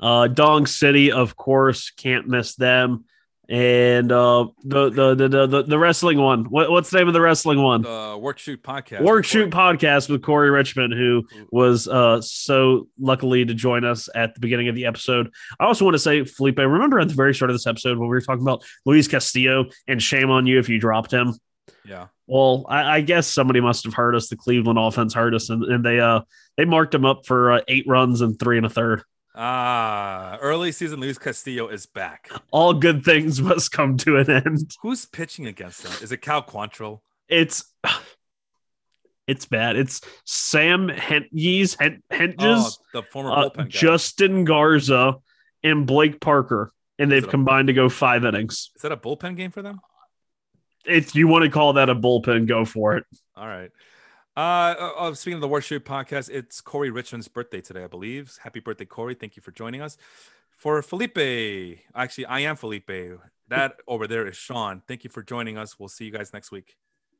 uh, Dong City, of course, can't miss them and uh, the, the, the the the wrestling one. What, what's the name of the wrestling one? The Work Shoot podcast. Work Shoot podcast with Corey Richmond, who was uh, so luckily to join us at the beginning of the episode. I also want to say, Felipe, remember at the very start of this episode when we were talking about Luis Castillo and shame on you if you dropped him. Yeah. Well, I, I guess somebody must have heard us. The Cleveland offense heard us, and, and they uh they marked him up for uh, eight runs and three and a third. Ah, early season Luis Castillo is back. All good things must come to an end. Who's pitching against him? Is it Cal Quantrill? It's it's bad. It's Sam Hentges, Hentges, oh, the former bullpen uh, Justin Garza, and Blake Parker, and they've combined a, to go five innings. Is that a bullpen game for them? If you want to call that a bullpen, go for it. All right. Uh, uh, uh, speaking of the Work Shoot podcast, it's Corey Richmond's birthday today, I believe. Happy birthday, Corey! Thank you for joining us. For Felipe, actually, I am Felipe. That over there is Sean. Thank you for joining us. We'll see you guys next week.